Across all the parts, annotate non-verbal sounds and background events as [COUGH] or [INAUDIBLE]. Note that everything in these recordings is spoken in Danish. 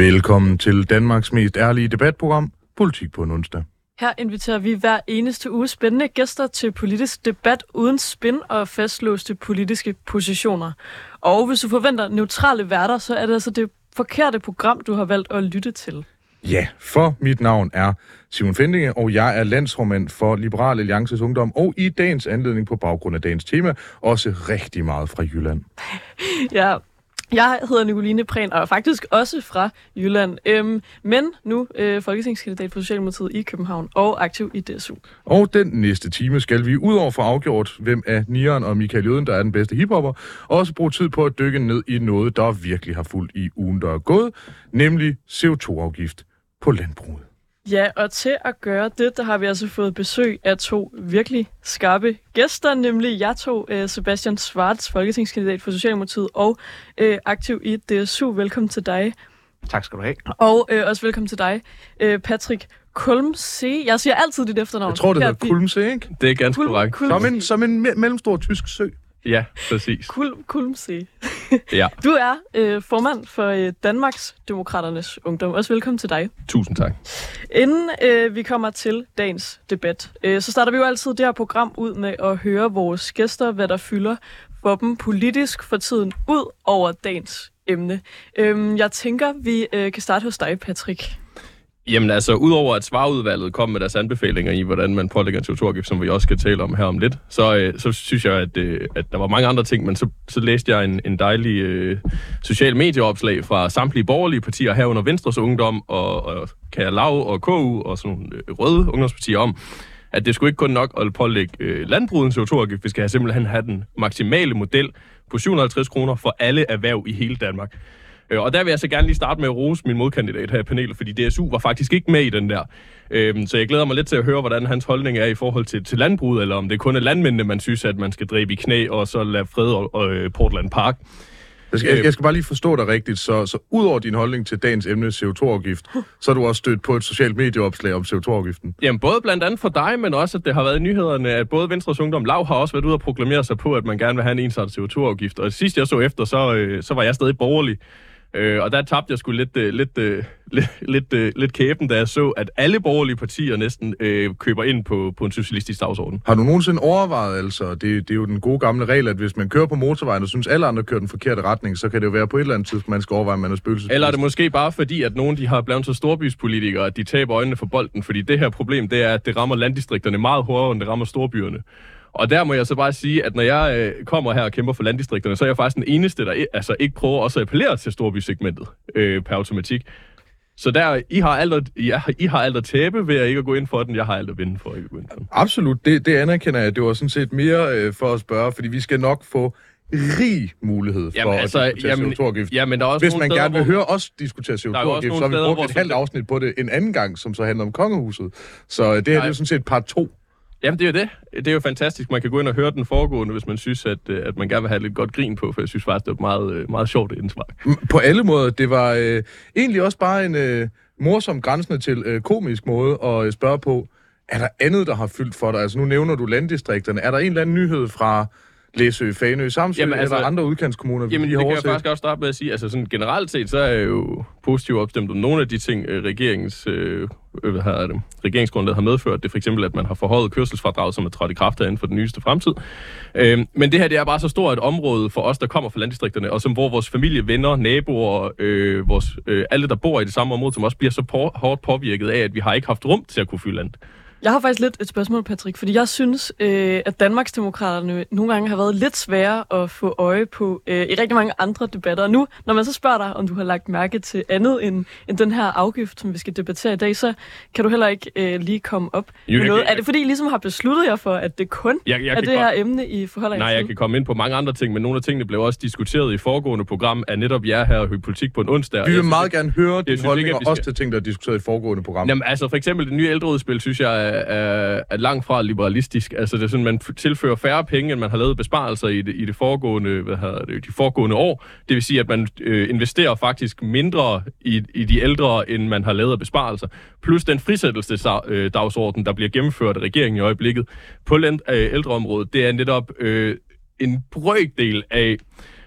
Velkommen til Danmarks mest ærlige debatprogram, Politik på en onsdag. Her inviterer vi hver eneste uge spændende gæster til politisk debat uden spin og fastlåste politiske positioner. Og hvis du forventer neutrale værter, så er det altså det forkerte program, du har valgt at lytte til. Ja, for mit navn er Simon Fendinge, og jeg er landsformand for Liberal Alliances Ungdom, og i dagens anledning på baggrund af dagens tema, også rigtig meget fra Jylland. Ja, jeg hedder Nicoline Prehn, og er faktisk også fra Jylland, øhm, men nu øh, folketingskandidat for Socialdemokratiet i København og aktiv i DSU. Og den næste time skal vi udover for afgjort, hvem af Nieren og Michael Jøden, der er den bedste hiphopper, også bruge tid på at dykke ned i noget, der virkelig har fulgt i ugen, der er gået, nemlig CO2-afgift på landbruget. Ja, og til at gøre det, der har vi altså fået besøg af to virkelig skarpe gæster, nemlig jeg to, uh, Sebastian Schwartz, folketingskandidat for Socialdemokratiet og uh, aktiv i DSU. Velkommen til dig. Tak skal du have. Og uh, også velkommen til dig, uh, Patrick Kulmse. Jeg siger altid dit efternavn. Jeg tror, det hedder Kulmse, ikke? Det er ganske Kul- korrekt. Kul- Som en, som en me- mellemstor tysk sø. Ja, præcis. Kul, Kulmse. [LAUGHS] Ja, Du er øh, formand for øh, Danmarks Demokraternes Ungdom. Også velkommen til dig. tusind tak. Inden øh, vi kommer til dagens debat, øh, så starter vi jo altid det her program ud med at høre vores gæster, hvad der fylder for dem politisk for tiden ud over dagens emne. Øhm, jeg tænker, vi øh, kan starte hos dig, Patrick. Jamen altså, udover at svarudvalget kom med deres anbefalinger i, hvordan man pålægger en CO2-afgift, som vi også skal tale om her om lidt, så, øh, så synes jeg, at, øh, at der var mange andre ting, men så, så læste jeg en, en dejlig øh, social medieopslag fra samtlige borgerlige partier herunder Venstres Ungdom og, og Kære Lav og KU og sådan nogle øh, røde ungdomspartier om, at det skulle ikke kun nok at pålægge øh, landbruget en CO2-afgift, vi skal have simpelthen have den maksimale model på 750 kroner for alle erhverv i hele Danmark. Øh, Og der vil jeg så gerne lige starte med at rose min modkandidat her i panelet, fordi DSU var faktisk ikke med i den der. Øhm, Så jeg glæder mig lidt til at høre, hvordan hans holdning er i forhold til, til landbruget, eller om det kun er landmændene, man synes, at man skal dræbe i knæ, og så lade fred og, og øh, Portland Park. Jeg skal, jeg, jeg skal bare lige forstå dig rigtigt, så, så ud over din holdning til dagens emne CO2-afgift, så er du også stødt på et socialt medieopslag om CO2-afgiften. Jamen, både blandt andet for dig, men også, at det har været i nyhederne, at både Venstres Ungdom Lav har også været ude og proklamere sig på, at man gerne vil have en ensartet CO2-afgift. Og sidst jeg så efter, så, øh, så var jeg stadig borgerlig. Øh, og der tabte jeg sgu lidt, øh, lidt, øh, lidt, lidt, øh, lidt kæben, da jeg så, at alle borgerlige partier næsten øh, køber ind på, på en socialistisk dagsorden. Har du nogensinde overvejet, altså, det, det er jo den gode gamle regel, at hvis man kører på motorvejen og synes, alle andre kører den forkerte retning, så kan det jo være på et eller andet tidspunkt, man skal overveje, om man er spøgelses. Eller er det måske bare fordi, at nogen de har blevet så storbyspolitikere, at de taber øjnene for bolden? Fordi det her problem, det er, at det rammer landdistrikterne meget hårdere, end det rammer storbyerne. Og der må jeg så bare sige, at når jeg øh, kommer her og kæmper for landdistrikterne, så er jeg faktisk den eneste, der altså, ikke prøver også at appellere til storbysegmentet øh, per automatik. Så der, I har, alt at, ja, I har alt at tabe ved at ikke at gå ind for den. Jeg har alt at vinde for at ikke at gå ind for den. Absolut, det, det anerkender jeg. Det var sådan set mere øh, for at spørge, fordi vi skal nok få rig mulighed for Jamen, at altså, diskutere jamen, CO2-afgift. jamen, der er også Hvis man steder, gerne vil hvor- høre os diskutere er jo også CO2-afgift, nogle så har vi brugt et halvt afsnit på det en anden gang, som så handler om kongehuset. Så øh, det her det er jo sådan set part 2. Jamen, det er jo det. Det er jo fantastisk. Man kan gå ind og høre den foregående, hvis man synes, at, øh, at man gerne vil have lidt godt grin på, for jeg synes faktisk, det var et meget, øh, meget sjovt indspark. På alle måder. Det var øh, egentlig også bare en øh, morsom, grænsende til øh, komisk måde at øh, spørge på, er der andet, der har fyldt for dig? Altså nu nævner du landdistrikterne. Er der en eller anden nyhed fra Læsø, Fanø, Samsø, Jamen, altså- eller andre udkantskommuner, vi Jamen, lige det kan jeg faktisk også starte med at sige. Altså sådan generelt set, så er jeg jo positivt opstemt om nogle af de ting, øh, regeringens, øh, øh, hvad hedder det, regeringsgrundlaget har medført. Det er for eksempel, at man har forhøjet kørselsfradraget, som er trådt i kraft inden for den nyeste fremtid. Øh, men det her, det er bare så stort et område for os, der kommer fra landdistrikterne, og som hvor vores familie, venner, naboer, øh, vores, øh, alle, der bor i det samme område, som også bliver så på, hårdt påvirket af, at vi har ikke haft rum til at kunne fylde landet. Jeg har faktisk lidt et spørgsmål, Patrick, fordi jeg synes, øh, at Danmarksdemokraterne nogle gange har været lidt svære at få øje på øh, i rigtig mange andre debatter. Og nu, når man så spørger dig, om du har lagt mærke til andet end, end den her afgift, som vi skal debattere i dag, så kan du heller ikke øh, lige komme op Jo, med noget. kan- Er det fordi, I ligesom har besluttet jer for, at det kun Jeg, jeg er det godt- her emne, I forholder jer Nej, jeg kan komme ind på mange andre ting, men nogle af tingene blev også diskuteret i foregående program af netop jer her i Politik på en onsdag. og Vi jeg vil meget gerne høre dine ikke, holdninger, også til ting, der er diskuteret i foregående program. Jamen, altså for eksempel det nye ældreudspil, synes jeg er, er, langt fra liberalistisk. Altså det er sådan, man tilfører færre penge, end man har lavet besparelser i det, i det foregående, hvad hedder det, de foregående år. Det vil sige, at man øh, investerer faktisk mindre i, i de ældre, end man har lavet besparelser. Plus den frisættelsesdagsorden, der bliver gennemført af regeringen i øjeblikket på øh, ældreområdet, det er netop øh, en brøkdel af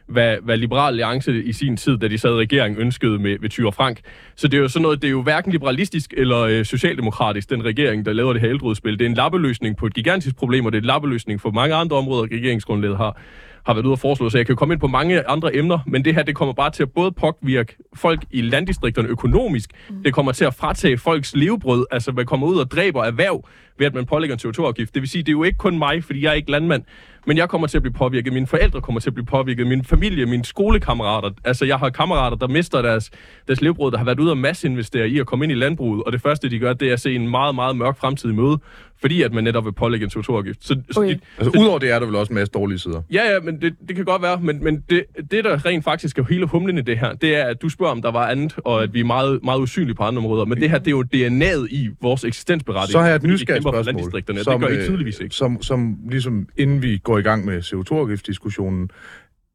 hvad, hvad Liberal Alliance i sin tid, da de sad i regeringen, ønskede med, med Thyre Frank. Så det er jo sådan noget, det er jo hverken liberalistisk eller øh, socialdemokratisk, den regering, der laver det her ældreudspil. Det er en lappeløsning på et gigantisk problem, og det er en lappeløsning for mange andre områder, regeringsgrundlaget har har været ude og foreslå, så jeg kan komme ind på mange andre emner, men det her, det kommer bare til at både påvirke folk i landdistrikterne økonomisk, mm. det kommer til at fratage folks levebrød, altså man kommer ud og dræber erhverv ved, at man pålægger en CO2-afgift. Det vil sige, det er jo ikke kun mig, fordi jeg er ikke landmand, men jeg kommer til at blive påvirket, mine forældre kommer til at blive påvirket, min familie, mine skolekammerater. Altså, jeg har kammerater, der mister deres, deres levebrød, der har været ude og massinvestere i at komme ind i landbruget, og det første, de gør, det er at se en meget, meget mørk fremtid i møde, fordi at man netop vil pålægge en CO2-afgift. Så, Okay. så, Altså, udover det er der vel også en masse dårlige sider. Ja, ja, men det, det kan godt være, men, men det, det, der rent faktisk er hele humlen i det her, det er, at du spørger, om der var andet, og at vi er meget, meget usynlige på andre områder, men det her, det er jo DNA'et i vores eksistensberettigelse. Så har jeg et nysgerrigt spørgsmål. landdistrikterne, og det gør I øh, tydeligvis ikke. Som, som ligesom, inden vi går i gang med CO2-afgiftsdiskussionen,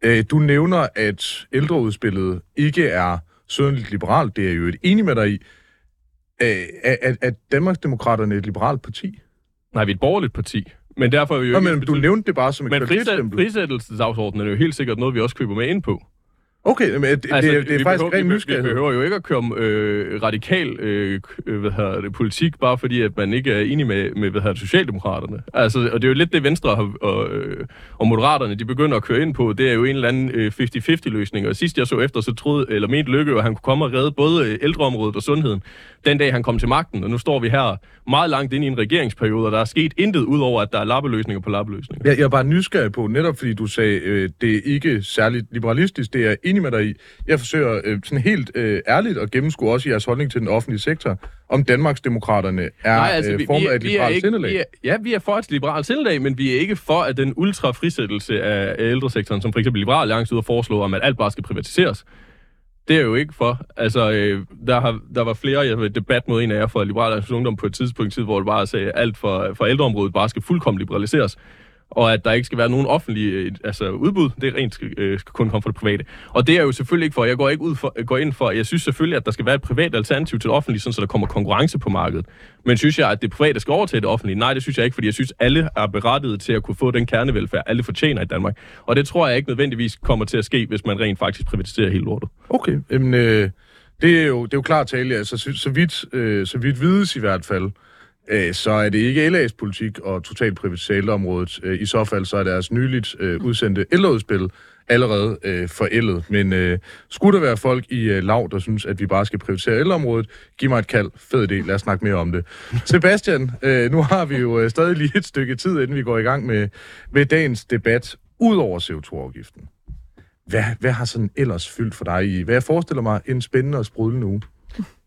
øh, du nævner, at ældreudspillet ikke er sønderligt liberalt. Det er jo et enig med dig i. Øh, er, er, er Danmarksdemokraterne et liberalt parti? Nej, vi er et borgerligt parti, men derfor er vi jo Nå, men du nævnte det bare som et men frisæt, kvalitetsstempel. frisættelsesdagsordenen er jo helt sikkert noget, vi også køber med ind på. Okay, men det, altså, det, det er vi faktisk behøver, ren vi, nysgerrighed. behøver jo ikke at køre øh, radikal øh, øh, hvad hedder det, politik, bare fordi at man ikke er enig med, med hvad hedder det, Socialdemokraterne. Altså, og det er jo lidt det Venstre har, og, øh, og Moderaterne, de begynder at køre ind på. Det er jo en eller anden øh, 50-50-løsning. Og sidst jeg så efter, så troede, eller mente Lykke, at han kunne komme og redde både øh, ældreområdet og sundheden, den dag han kom til magten. Og nu står vi her meget langt ind i en regeringsperiode, og der er sket intet ud over, at der er lappeløsninger på lappeløsninger. Jeg, jeg er bare nysgerrig på, netop fordi du sagde, øh, det er ikke særligt liberalistisk, det er enig med dig i. Jeg forsøger øh, sådan helt øh, ærligt at gennemskue også jeres holdning til den offentlige sektor, om Danmarksdemokraterne er Nej, altså, øh, formet af et liberalt ikke, sindelag. vi er, ja, vi er for et liberalt sindelag, men vi er ikke for, at den ultra-frisættelse af af ældresektoren, som for eksempel Liberal Alliance ud og foreslår, om at alt bare skal privatiseres. Det er jo ikke for. Altså, øh, der, har, der var flere, jeg havde debat mod en af jer fra Liberal Alliance Ungdom på et tidspunkt, tid, hvor det bare sagde, at alt for, for ældreområdet bare skal fuldkommen liberaliseres og at der ikke skal være nogen offentlige øh, altså udbud, det er rent skal, øh, skal kun komme fra det private. Og det er jo selvfølgelig ikke for, jeg går ikke ud for, går ind for, jeg synes selvfølgelig, at der skal være et privat alternativ til det offentlige, sådan, så der kommer konkurrence på markedet. Men synes jeg, at det private skal overtage det offentlige? Nej, det synes jeg ikke, fordi jeg synes, alle er berettiget til at kunne få den kernevelfærd, alle fortjener i Danmark. Og det tror jeg ikke nødvendigvis kommer til at ske, hvis man rent faktisk privatiserer hele lortet. Okay, jamen, øh, det, er jo, det er jo klart tale, altså så, så, vidt, øh, så vidt vides i hvert fald, øh, så er det ikke LA's politik at totalt privatisere ældreområdet. Øh, I så fald så er deres nyligt øh, udsendte ældreudspil allerede øh, forældet. Men øh, skulle der være folk i øh, lav, der synes, at vi bare skal prioritere ældreområdet, giv mig et kald. Fed idé, lad os snakke mere om det. [LAUGHS] Sebastian, øh, nu har vi jo øh, stadig lige et stykke tid, inden vi går i gang med, med dagens debat, ud over CO2-afgiften. Hvad, hvad har sådan ellers fyldt for dig i, hvad jeg forestiller mig, en spændende og sprudlende uge?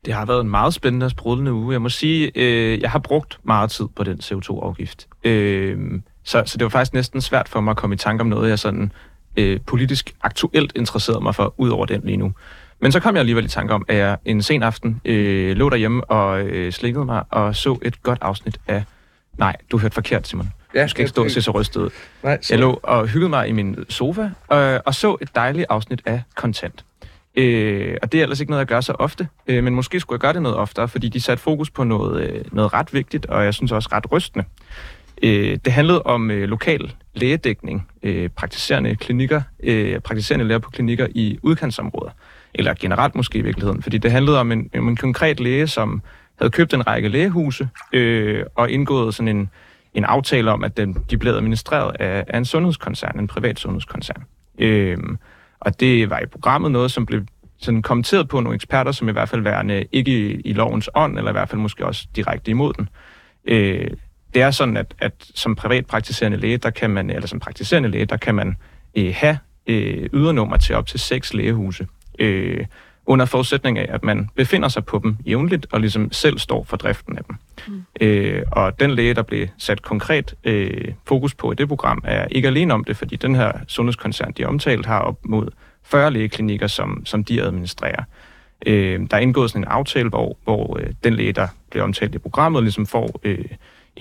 Det har været en meget spændende og sprudlende uge. Jeg må sige, øh, jeg har brugt meget tid på den CO2-afgift. Øh, så, så det var faktisk næsten svært for mig at komme i tanke om noget, jeg sådan øh, politisk aktuelt interesserede mig for, ud over den lige nu. Men så kom jeg alligevel i tanke om, at jeg en sen aften øh, lå derhjemme og øh, slikkede mig og så et godt afsnit af... Nej, du hørte forkert, Simon. Ja, Du skal ikke stå og se så rystet ud. Nej, så, Jeg lå og hyggede mig i min sofa øh, og så et dejligt afsnit af Content. Øh, og det er ellers ikke noget, jeg gør så ofte, øh, men måske skulle jeg gøre det noget oftere, fordi de satte fokus på noget, øh, noget ret vigtigt, og jeg synes også ret rystende. Øh, det handlede om øh, lokal lægedækning, øh, praktiserende klinikker, øh, praktiserende læger på klinikker i udkantsområder, eller generelt måske i virkeligheden, fordi det handlede om en, om en konkret læge, som havde købt en række lægehuse øh, og indgået sådan en, en aftale om, at den, de blev administreret af, af en sundhedskoncern, en privat sundhedskoncern. Øh, og det var i programmet noget, som blev sådan kommenteret på nogle eksperter, som i hvert fald værende ikke i, i lovens ånd, eller i hvert fald måske også direkte imod den. Øh, det er sådan, at, at som privatpraktiserende læge, der kan man, eller som praktiserende læge, der kan man øh, have øh, ydernummer til op til seks lægehuse. Øh, under forudsætning af, at man befinder sig på dem jævnligt, og ligesom selv står for driften af dem. Mm. Øh, og den læge, der blev sat konkret øh, fokus på i det program, er ikke alene om det, fordi den her sundhedskoncern, de er omtalt, har op mod 40 lægeklinikker, som, som de administrerer. Øh, der er indgået sådan en aftale, hvor, hvor øh, den læge, der bliver omtalt i programmet, ligesom får øh,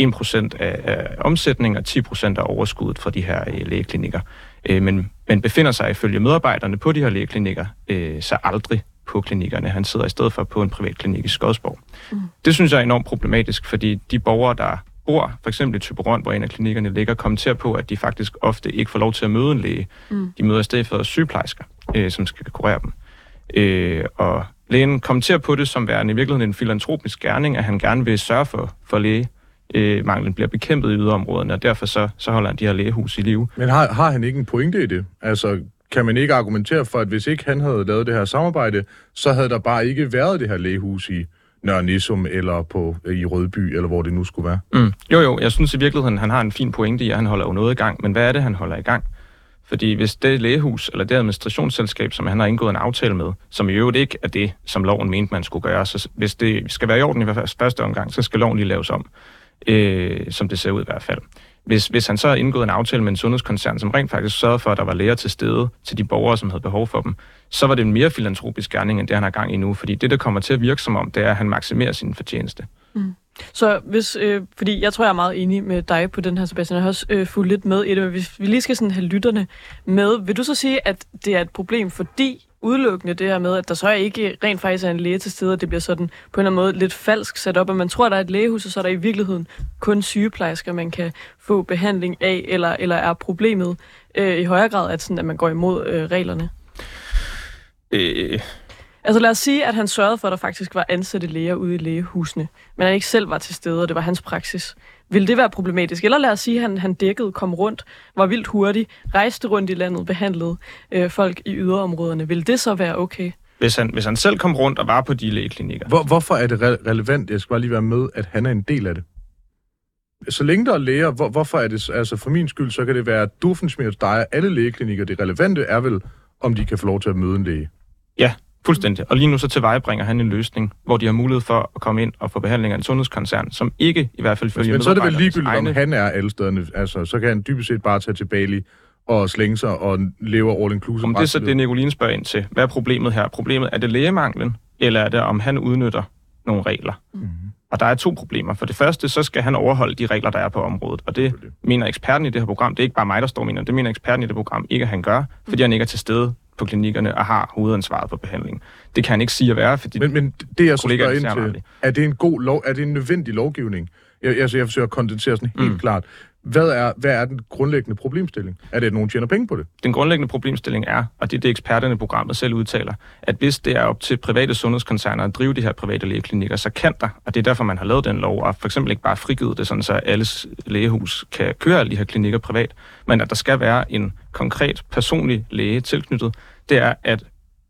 1% af, af omsætning og 10% af overskuddet fra de her øh, lægeklinikker. Øh, men, men befinder sig ifølge medarbejderne på de her lægeklinikker, øh, så aldrig på klinikkerne. Han sidder i stedet for på en privat klinik i Skodsborg. Mm. Det synes jeg er enormt problematisk, fordi de borgere, der bor for eksempel i Typeron, hvor en af klinikkerne ligger, kommenterer på, at de faktisk ofte ikke får lov til at møde en læge. Mm. De møder i stedet for sygeplejersker, øh, som skal kurere dem. Øh, og lægen kommenterer på det som værende i virkeligheden en filantropisk gerning, at han gerne vil sørge for, for læge. Øh, manglen bliver bekæmpet i yderområderne, og derfor så, så holder han de her lægehus i live. Men har, har han ikke en pointe i det? Altså, kan man ikke argumentere for, at hvis ikke han havde lavet det her samarbejde, så havde der bare ikke været det her lægehus i Nørre Nissum eller på, øh, i Rødby, eller hvor det nu skulle være? Mm. Jo, jo, jeg synes i virkeligheden, han har en fin pointe i, at han holder jo noget i gang. Men hvad er det, han holder i gang? Fordi hvis det lægehus eller det administrationsselskab, som han har indgået en aftale med, som i øvrigt ikke er det, som loven mente, man skulle gøre, så hvis det skal være i orden i første omgang, så skal loven lige laves om, øh, som det ser ud i hvert fald. Hvis, hvis han så havde indgået en aftale med en sundhedskoncern, som rent faktisk sørgede for, at der var læger til stede til de borgere, som havde behov for dem, så var det en mere filantropisk gerning, end det han har gang i nu. Fordi det, der kommer til at virke som om, det er, at han maksimerer sin fortjeneste. Mm. Så hvis, øh, fordi jeg tror, jeg er meget enig med dig på den her, Sebastian. Jeg har også øh, fulgt lidt med i det, men hvis vi lige skal sådan have lytterne med, vil du så sige, at det er et problem, fordi udelukkende det her med, at der så ikke rent faktisk er en læge til stede, og det bliver sådan på en eller anden måde lidt falsk sat op, at man tror, at der er et lægehus, og så er der i virkeligheden kun sygeplejersker, man kan få behandling af, eller, eller er problemet øh, i højere grad, at, sådan, at man går imod øh, reglerne? Øh, Altså lad os sige, at han sørgede for, at der faktisk var ansatte læger ude i lægehusene, men han ikke selv var til stede, og det var hans praksis. Vil det være problematisk? Eller lad os sige, at han, han dækkede, kom rundt, var vildt hurtig, rejste rundt i landet, behandlede øh, folk i yderområderne. Vil det så være okay? Hvis han, hvis han selv kom rundt og var på de lægeklinikker. Hvor, hvorfor er det re- relevant, jeg skal bare lige være med, at han er en del af det? Så længe der er læger, hvor, hvorfor er det, altså for min skyld, så kan det være Duffensmert, der er alle lægeklinikker. Det relevante er vel, om de kan få lov til at møde en læge. Ja, Fuldstændig. Og lige nu så tilvejebringer han en løsning, hvor de har mulighed for at komme ind og få behandling af en sundhedskoncern, som ikke i hvert fald følger Men så er det vel ligegyldigt, egne... om han er alle stederne. Altså, så kan han dybest set bare tage til Bali og slænge sig og leve all inclusive. Om det er så det, Nicoline spørger ind til. Hvad er problemet her? Problemet er det lægemanglen, eller er det, om han udnytter nogle regler? Mm-hmm. Og der er to problemer. For det første, så skal han overholde de regler, der er på området. Og det mener eksperten i det her program, det er ikke bare mig, der står mener, det mener eksperten i det program ikke, at han gør, fordi han ikke er til stede på klinikkerne og har hovedansvaret for behandlingen. Det kan han ikke sige at være, fordi Men, men det jeg så spørger ind til, er det en god lov, er det en nødvendig lovgivning? Jeg, altså, jeg forsøger at kondensere sådan helt mm. klart. Hvad er, hvad er den grundlæggende problemstilling? Er det, at nogen tjener penge på det? Den grundlæggende problemstilling er, og det er det eksperterne i programmet selv udtaler, at hvis det er op til private sundhedskoncerner at drive de her private lægeklinikker, så kan der, og det er derfor, man har lavet den lov, og for eksempel ikke bare frigivet det, sådan så alles lægehus kan køre alle de her klinikker privat, men at der skal være en konkret personlig læge tilknyttet, det er, at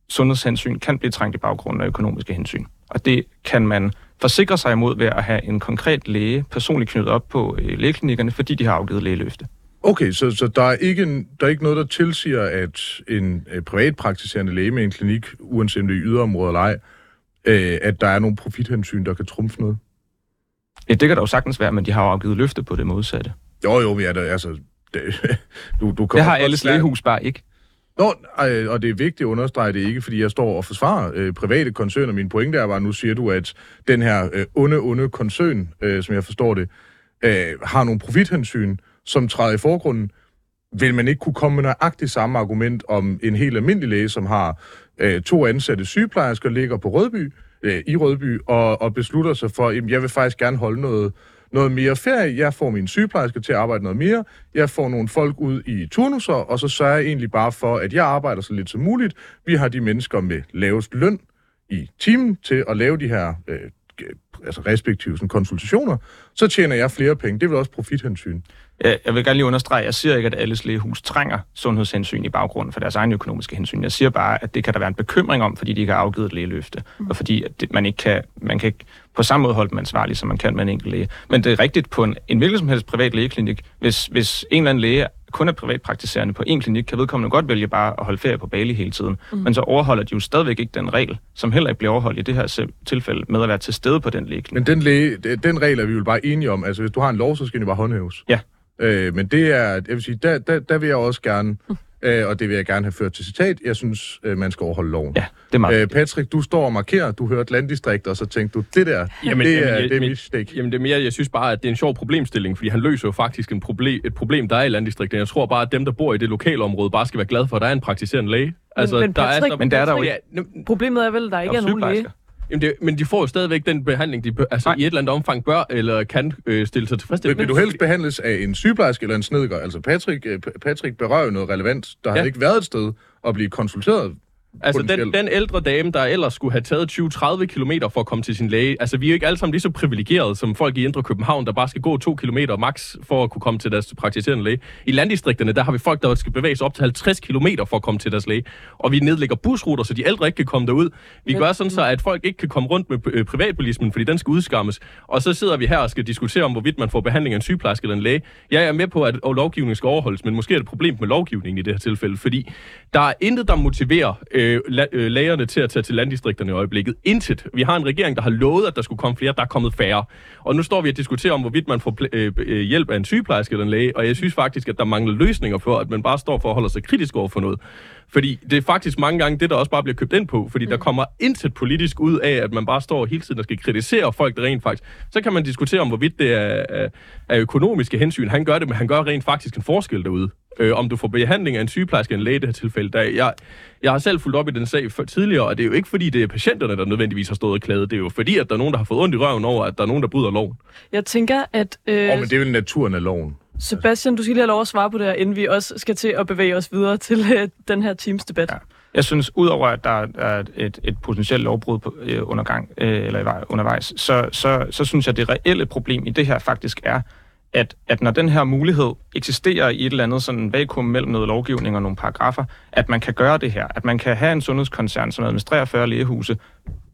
sundhedshensyn kan blive trængt i baggrunden af økonomiske hensyn. Og det kan man forsikre sig imod ved at have en konkret læge personligt knyttet op på øh, lægeklinikkerne, fordi de har afgivet lægeløfte. Okay, så, så der, er ikke der er ikke noget, der tilsiger, at en øh, privatpraktiserende læge med en klinik, uanset om det er i yderområder eller ej, øh, at der er nogle profithensyn, der kan trumfe noget? Ja, det kan der jo sagtens være, men de har jo afgivet løfte på det modsatte. Jo, jo, men ja, der, altså... Det, [LAUGHS] du, du det har alles lægehus bare ikke. Nå, og det er vigtigt at understrege det ikke, fordi jeg står og forsvarer øh, private koncerner. Min pointe er bare, nu siger du, at den her øh, onde, onde koncern, øh, som jeg forstår det, øh, har nogle profithensyn, som træder i forgrunden. Vil man ikke kunne komme med nøjagtigt samme argument om en helt almindelig læge, som har øh, to ansatte sygeplejersker, ligger på Rødby, øh, i Rødby, og, og beslutter sig for, at jeg vil faktisk gerne holde noget noget mere ferie, jeg får min sygeplejerske til at arbejde noget mere, jeg får nogle folk ud i turnuser, og så sørger jeg egentlig bare for, at jeg arbejder så lidt som muligt. Vi har de mennesker med lavest løn i timen til at lave de her øh, altså respektive sådan, konsultationer, så tjener jeg flere penge. Det er vel også profithensyn. Jeg vil gerne lige understrege, jeg siger ikke, at alles lægehus trænger sundhedshensyn i baggrunden for deres egen økonomiske hensyn. Jeg siger bare, at det kan der være en bekymring om, fordi de ikke har afgivet et lægeløfte, mm. og fordi at det, man ikke kan, man kan ikke på samme måde holde dem ansvarlige, som man kan med en enkelt læge. Men det er rigtigt på en, en hvilken som helst privat lægeklinik, hvis, hvis en eller anden læge kun er privatpraktiserende på en klinik, kan vedkommende godt vælge bare at holde ferie på Bali hele tiden. Mm. Men så overholder de jo stadigvæk ikke den regel, som heller ikke bliver overholdt i det her tilfælde, med at være til stede på den lægeklinik. Men den, læge, den regel er vi jo bare enige om. Altså, hvis du har en lov, så skal den jo bare håndhæves. Ja. Øh, men det er, jeg vil sige, der, der, der vil jeg også gerne, [LAUGHS] øh, og det vil jeg gerne have ført til citat, jeg synes, øh, man skal overholde loven. Ja, det er meget øh, Patrick, du står og markerer, du hørte landdistrikt, og så tænkte du, det der, jamen, det, jamen, er, jeg, det er mit stik. Jamen det er mere, jeg synes bare, at det er en sjov problemstilling, fordi han løser jo faktisk en problem, et problem, der er i landdistriktet. Jeg tror bare, at dem, der bor i det lokale område, bare skal være glade for, at der er en praktiserende læge. Altså, men, men, Patrick, der er, så, men der er der jo ikke. Problemet er vel, at der ikke er, er nogen læge. Jamen det, men de får jo stadigvæk den behandling, de altså Nej. i et eller andet omfang bør eller kan øh, stille sig Vil, tilfredsstillende. vil du helst behandles af en sygeplejerske eller en snedker? Altså Patrick, øh, Patrick berører jo noget relevant. Der har Ja. ikke været et sted at blive konsulteret. Altså den, den ældre dame, der ellers skulle have taget 20-30 km for at komme til sin læge. Altså vi er jo ikke alle sammen lige så privilegerede som folk i Indre København, der bare skal gå 2 km max for at kunne komme til deres praktiserende læge. I landdistrikterne, der har vi folk, der skal bevæge sig op til 50 km for at komme til deres læge. Og vi nedlægger busruter, så de ældre ikke kan komme derud. Vi gør sådan så, at folk ikke kan komme rundt med øh, privatbilismen, fordi den skal udskammes. Og så sidder vi her og skal diskutere om, hvorvidt man får behandling af en sygeplejerske eller en læge. Jeg er med på, at lovgivningen skal overholdes, men måske er det et problem med lovgivningen i det her tilfælde, fordi der er intet, der motiverer øh, la- øh, lægerne til at tage til landdistrikterne i øjeblikket. Intet. Vi har en regering, der har lovet, at der skulle komme flere, der er kommet færre. Og nu står vi og diskuterer om, hvorvidt man får pl- øh, øh, hjælp af en sygeplejerske eller en læge, og jeg synes faktisk, at der mangler løsninger for, at man bare står for at holde sig kritisk over for noget. Fordi det er faktisk mange gange det, der også bare bliver købt ind på, fordi mm. der kommer intet politisk ud af, at man bare står hele tiden og skal kritisere folk, der rent faktisk... Så kan man diskutere om, hvorvidt det er, er, er økonomiske hensyn. Han gør det, men han gør rent faktisk en forskel derude. Øh, om du får behandling af en sygeplejerske eller en læge i det her tilfælde. Der, jeg, jeg har selv fulgt op i den sag for tidligere, og det er jo ikke fordi, det er patienterne, der nødvendigvis har stået og klaget. Det er jo fordi, at der er nogen, der har fået ondt i røven over, at der er nogen, der bryder loven. Jeg tænker, at øh, Åh, oh, men det er vel naturen af loven. Sebastian, du skal lige have lov at svare på det her, inden vi også skal til at bevæge os videre til øh, den her teams debat. Ja. Jeg synes, udover at der er et, et potentielt lovbrud på, øh, undergang, øh, eller i vej- undervejs, så, så, så synes jeg, at det reelle problem i det her faktisk er, at, at når den her mulighed eksisterer i et eller andet sådan vakuum mellem noget lovgivning og nogle paragrafer, at man kan gøre det her, at man kan have en sundhedskoncern, som administrerer 40 lægehuse,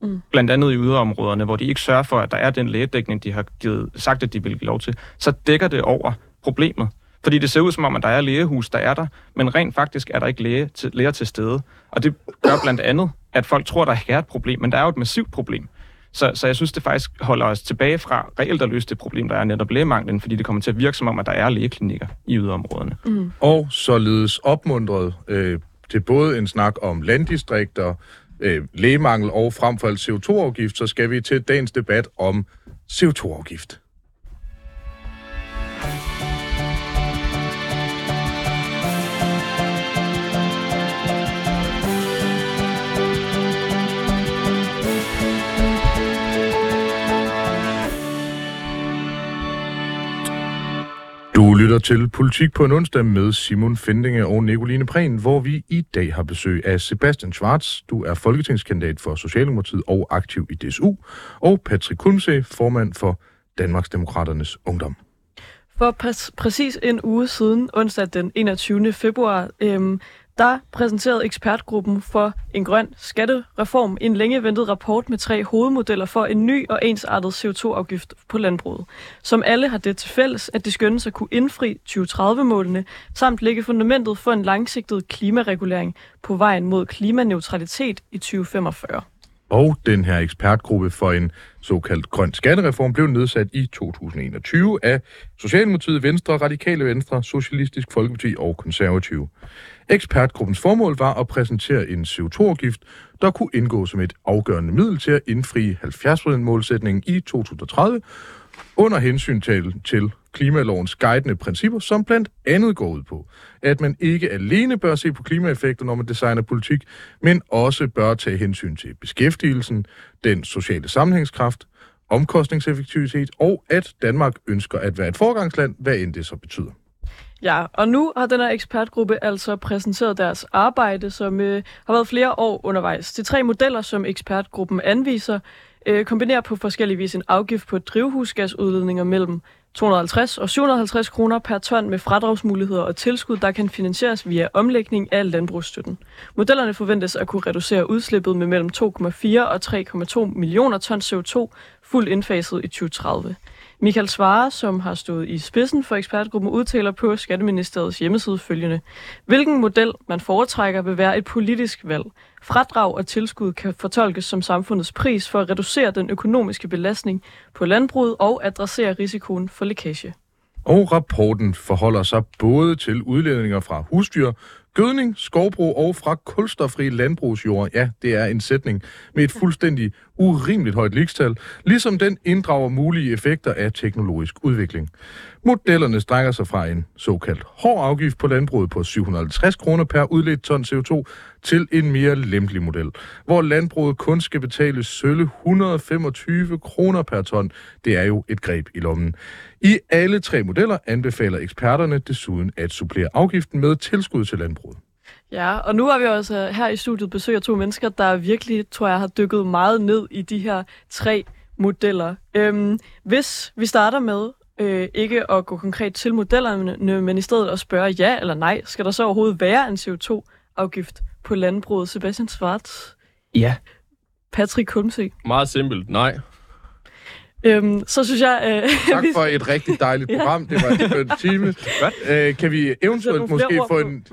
mm. blandt andet i yderområderne, hvor de ikke sørger for, at der er den lægedækning, de har givet, sagt, at de vil give lov til, så dækker det over problemet. Fordi det ser ud som om, at der er lægehus, der er der, men rent faktisk er der ikke læge til, læger til stede. Og det gør blandt andet, at folk tror, der ikke er et problem, men der er jo et massivt problem. Så, så jeg synes, det faktisk holder os tilbage fra reelt at løse det problem, der er netop lægemanglen, fordi det kommer til at virke som om, at der er lægeklinikker i yderområderne. Mm. Og således opmundret øh, til både en snak om landdistrikter, øh, lægemangel og frem for alt CO2-afgift, så skal vi til dagens debat om CO2-afgift. Du lytter til Politik på en onsdag med Simon Fendinge og Nicoline Prehn, hvor vi i dag har besøg af Sebastian Schwartz. Du er folketingskandidat for Socialdemokratiet og aktiv i DSU. Og Patrick Kulmse, formand for Danmarks Demokraternes Ungdom. For præ- præcis en uge siden, onsdag den 21. februar, øhm, der præsenterede ekspertgruppen for en grøn skattereform en længe ventet rapport med tre hovedmodeller for en ny og ensartet CO2-afgift på landbruget, som alle har det til fælles, at de skønnes at kunne indfri 2030-målene, samt lægge fundamentet for en langsigtet klimaregulering på vejen mod klimaneutralitet i 2045. Og den her ekspertgruppe for en såkaldt grøn skattereform blev nedsat i 2021 af Socialdemokratiet, Venstre, Radikale Venstre, Socialistisk Folkeparti og Konservative. Ekspertgruppens formål var at præsentere en CO2-afgift, der kunne indgå som et afgørende middel til at indfri 70%-målsætningen i 2030, under hensyn til, til klimalovens guidende principper, som blandt andet går ud på, at man ikke alene bør se på klimaeffekter, når man designer politik, men også bør tage hensyn til beskæftigelsen, den sociale sammenhængskraft, omkostningseffektivitet og at Danmark ønsker at være et forgangsland, hvad end det så betyder. Ja, og nu har den her ekspertgruppe altså præsenteret deres arbejde, som øh, har været flere år undervejs. De tre modeller, som ekspertgruppen anviser, øh, kombinerer på forskellige vis en afgift på drivhusgasudledninger mellem 250 og 750 kroner per ton med fradragsmuligheder og tilskud, der kan finansieres via omlægning af landbrugsstøtten. Modellerne forventes at kunne reducere udslippet med mellem 2,4 og 3,2 millioner ton CO2 fuldt indfaset i 2030. Michael Svare, som har stået i spidsen for ekspertgruppen, udtaler på Skatteministeriets hjemmeside følgende. Hvilken model man foretrækker vil være et politisk valg. Fradrag og tilskud kan fortolkes som samfundets pris for at reducere den økonomiske belastning på landbruget og adressere risikoen for lækage. Og rapporten forholder sig både til udledninger fra husdyr, gødning, skovbrug og fra kulstofri landbrugsjord. Ja, det er en sætning med et fuldstændig urimeligt højt ligestal, ligesom den inddrager mulige effekter af teknologisk udvikling. Modellerne strækker sig fra en såkaldt hård afgift på landbruget på 750 kroner per udledt ton CO2 til en mere lempelig model, hvor landbruget kun skal betale sølle 125 kroner per ton. Det er jo et greb i lommen. I alle tre modeller anbefaler eksperterne desuden at supplere afgiften med tilskud til landbruget. Ja, og nu har vi også her i studiet besøg af to mennesker, der virkelig, tror jeg, har dykket meget ned i de her tre modeller. Øhm, hvis vi starter med øh, ikke at gå konkret til modellerne, men i stedet at spørge ja eller nej, skal der så overhovedet være en CO2-afgift på landbruget? Sebastian Schwartz? Ja. Patrick Kumse? Meget simpelt, nej. Øhm, så synes jeg... Øh, tak [LAUGHS] for et rigtig dejligt program. Det var en time. Øh, kan vi eventuelt måske få en...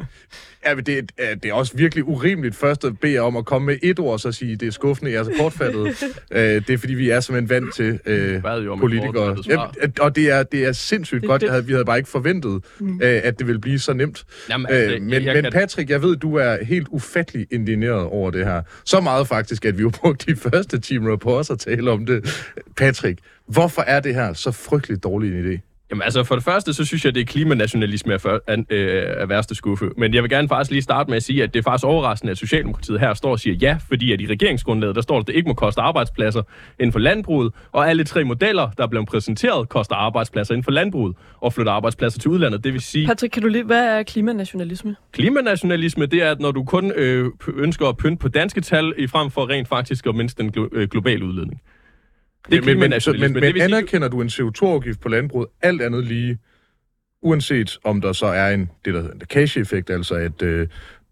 Ja, men det, det er også virkelig urimeligt først at bede om at komme med et ord, så at sige, det er skuffende, jeg er så kortfattet. [LAUGHS] øh, det er, fordi vi er simpelthen vant til øh, politikere. Ja, og det er, det er sindssygt det, godt. Det. Havde, vi havde bare ikke forventet, mm. øh, at det ville blive så nemt. Jamen, altså, øh, men, jeg, jeg men Patrick, jeg ved, du er helt ufattelig indigneret over det her. Så meget faktisk, at vi jo [LAUGHS] brugte de første timer på os at tale om det. Patrick, hvorfor er det her så frygteligt dårlig en idé? Jamen altså, for det første, så synes jeg, det er klimanationalisme af, af, øh, af værste skuffe. Men jeg vil gerne faktisk lige starte med at sige, at det er faktisk overraskende, at Socialdemokratiet her står og siger ja, fordi at i regeringsgrundlaget, der står, at det ikke må koste arbejdspladser inden for landbruget, og alle tre modeller, der er blevet præsenteret, koster arbejdspladser inden for landbruget og flytter arbejdspladser til udlandet. Det vil sige... Patrick, kan du lige, hvad er klimanationalisme? Klimanationalisme, det er, at når du kun øh, ønsker at pynte på danske tal, i frem for rent faktisk at mindske den glo- øh, globale udledning. Det er men, men, men, men, men anerkender du en CO2-afgift på landbruget alt andet lige, uanset om der så er en, det der hedder en lækageeffekt, altså at øh,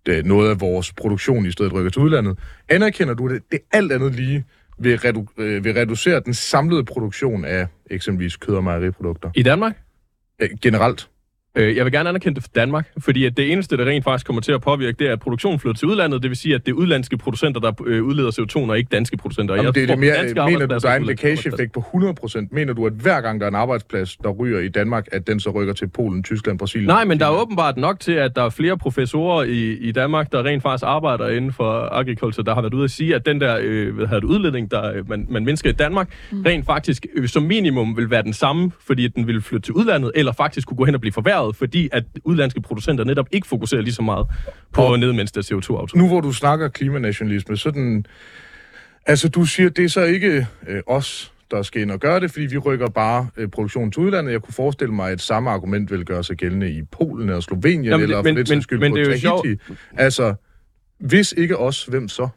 det, noget af vores produktion i stedet rykker til udlandet, anerkender du det, det alt andet lige vil, redu, øh, vil reducere den samlede produktion af eksempelvis kød- og mejeriprodukter? I Danmark? Øh, generelt. Øh, jeg vil gerne anerkende det for Danmark, fordi at det eneste, der rent faktisk kommer til at påvirke, det er, at produktionen flytter til udlandet. Det vil sige, at det er udlandske producenter, der øh, udleder CO2, og ikke danske producenter. Jamen, jeg det er det mere, mener du, der er en lækageeffekt på 100%? Mener du, at hver gang der er en arbejdsplads, der ryger i Danmark, at den så rykker til Polen, Tyskland, Brasilien? Nej, men der er åbenbart nok til, at der er flere professorer i, i Danmark, der rent faktisk arbejder inden for agriculture, der har været ude at sige, at den der øh, hvad det, udledning, der øh, man, man mindsker i Danmark, mm. rent faktisk øh, som minimum vil være den samme, fordi den vil flytte til udlandet, eller faktisk kunne gå hen og blive forværret, fordi at udlandske producenter netop ikke fokuserer lige så meget på og nedmindske CO2-aftryk. Nu hvor du snakker klimanationalisme, så den... Altså, du siger, det er så ikke øh, os, der skal ind og gøre det, fordi vi rykker bare øh, produktionen til udlandet. Jeg kunne forestille mig, at samme argument vil gøre sig gældende i Polen eller Slovenien, Jamen, eller men, for lidt skyld men, på det er Tahiti. Altså, hvis ikke os, hvem så?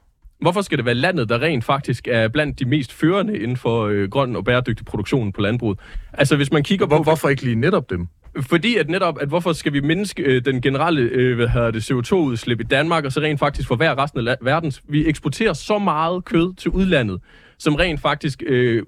Hvorfor skal det være landet, der rent faktisk er blandt de mest førende inden for øh, grøn og bæredygtig produktion på landbruget? Altså, hvis man kigger Hvor, på... Hvorfor ikke lige netop dem? Fordi at netop, at hvorfor skal vi mindske øh, den generelle øh, hvad hedder det, CO2-udslip i Danmark, og så rent faktisk forværre resten af verden? Vi eksporterer så meget kød til udlandet, som rent faktisk øh,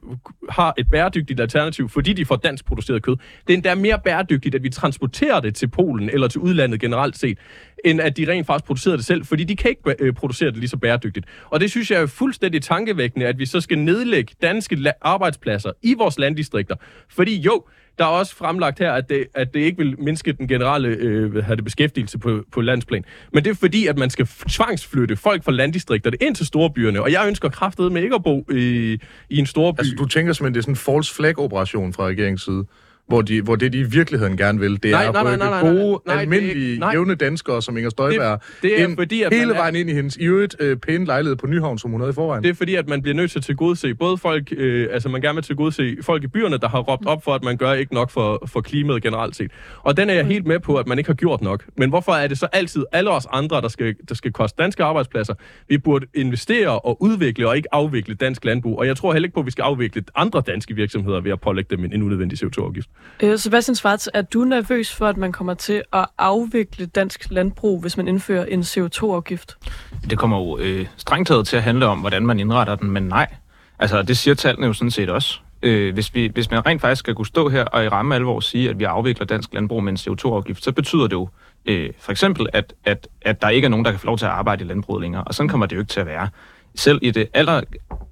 har et bæredygtigt alternativ, fordi de får dansk produceret kød. Det er endda mere bæredygtigt, at vi transporterer det til Polen eller til udlandet generelt set, end at de rent faktisk producerer det selv, fordi de kan ikke øh, producere det lige så bæredygtigt. Og det synes jeg er fuldstændig tankevækkende, at vi så skal nedlægge danske arbejdspladser i vores landdistrikter. Fordi jo, der er også fremlagt her, at det, at det ikke vil mindske den generelle øh, have det, beskæftigelse på, på landsplan. Men det er fordi, at man skal tvangsflytte folk fra landdistrikterne ind til storbyerne. Og jeg ønsker kraftedet med ikke at bo i, i en storby. Altså, du tænker simpelthen, det er sådan en false flag-operation fra regeringens side? Hvor, de, hvor det, de i virkeligheden gerne vil, det nej, er at rykke nej, nej, nej, gode, nej, almindelige, nej. jævne danskere, som Inger Støjberg, det, det er ind, fordi, at hele vejen er... ind i hendes i øvrigt øh, pæne lejlighed på Nyhavn, som hun havde i forvejen. Det er fordi, at man bliver nødt til at tilgodese både folk, øh, altså man gerne vil tilgodese folk i byerne, der har råbt op for, at man gør ikke nok for, for klimaet generelt set. Og den er jeg helt med på, at man ikke har gjort nok. Men hvorfor er det så altid alle os andre, der skal, der skal koste danske arbejdspladser? Vi burde investere og udvikle og ikke afvikle dansk landbrug. Og jeg tror heller ikke på, at vi skal afvikle andre danske virksomheder ved at pålægge dem en unødvendig CO2-afgift. Øh, Sebastian Schwarz, er du nervøs for, at man kommer til at afvikle dansk landbrug, hvis man indfører en CO2-afgift? Det kommer jo øh, strengt taget til at handle om, hvordan man indretter den, men nej. Altså, det siger tallene jo sådan set også. Øh, hvis, vi, hvis man rent faktisk skal kunne stå her og i ramme alvor sige, at vi afvikler dansk landbrug med en CO2-afgift, så betyder det jo øh, for eksempel, at, at, at der ikke er nogen, der kan få lov til at arbejde i landbruget længere. Og sådan kommer det jo ikke til at være. Selv i det aller,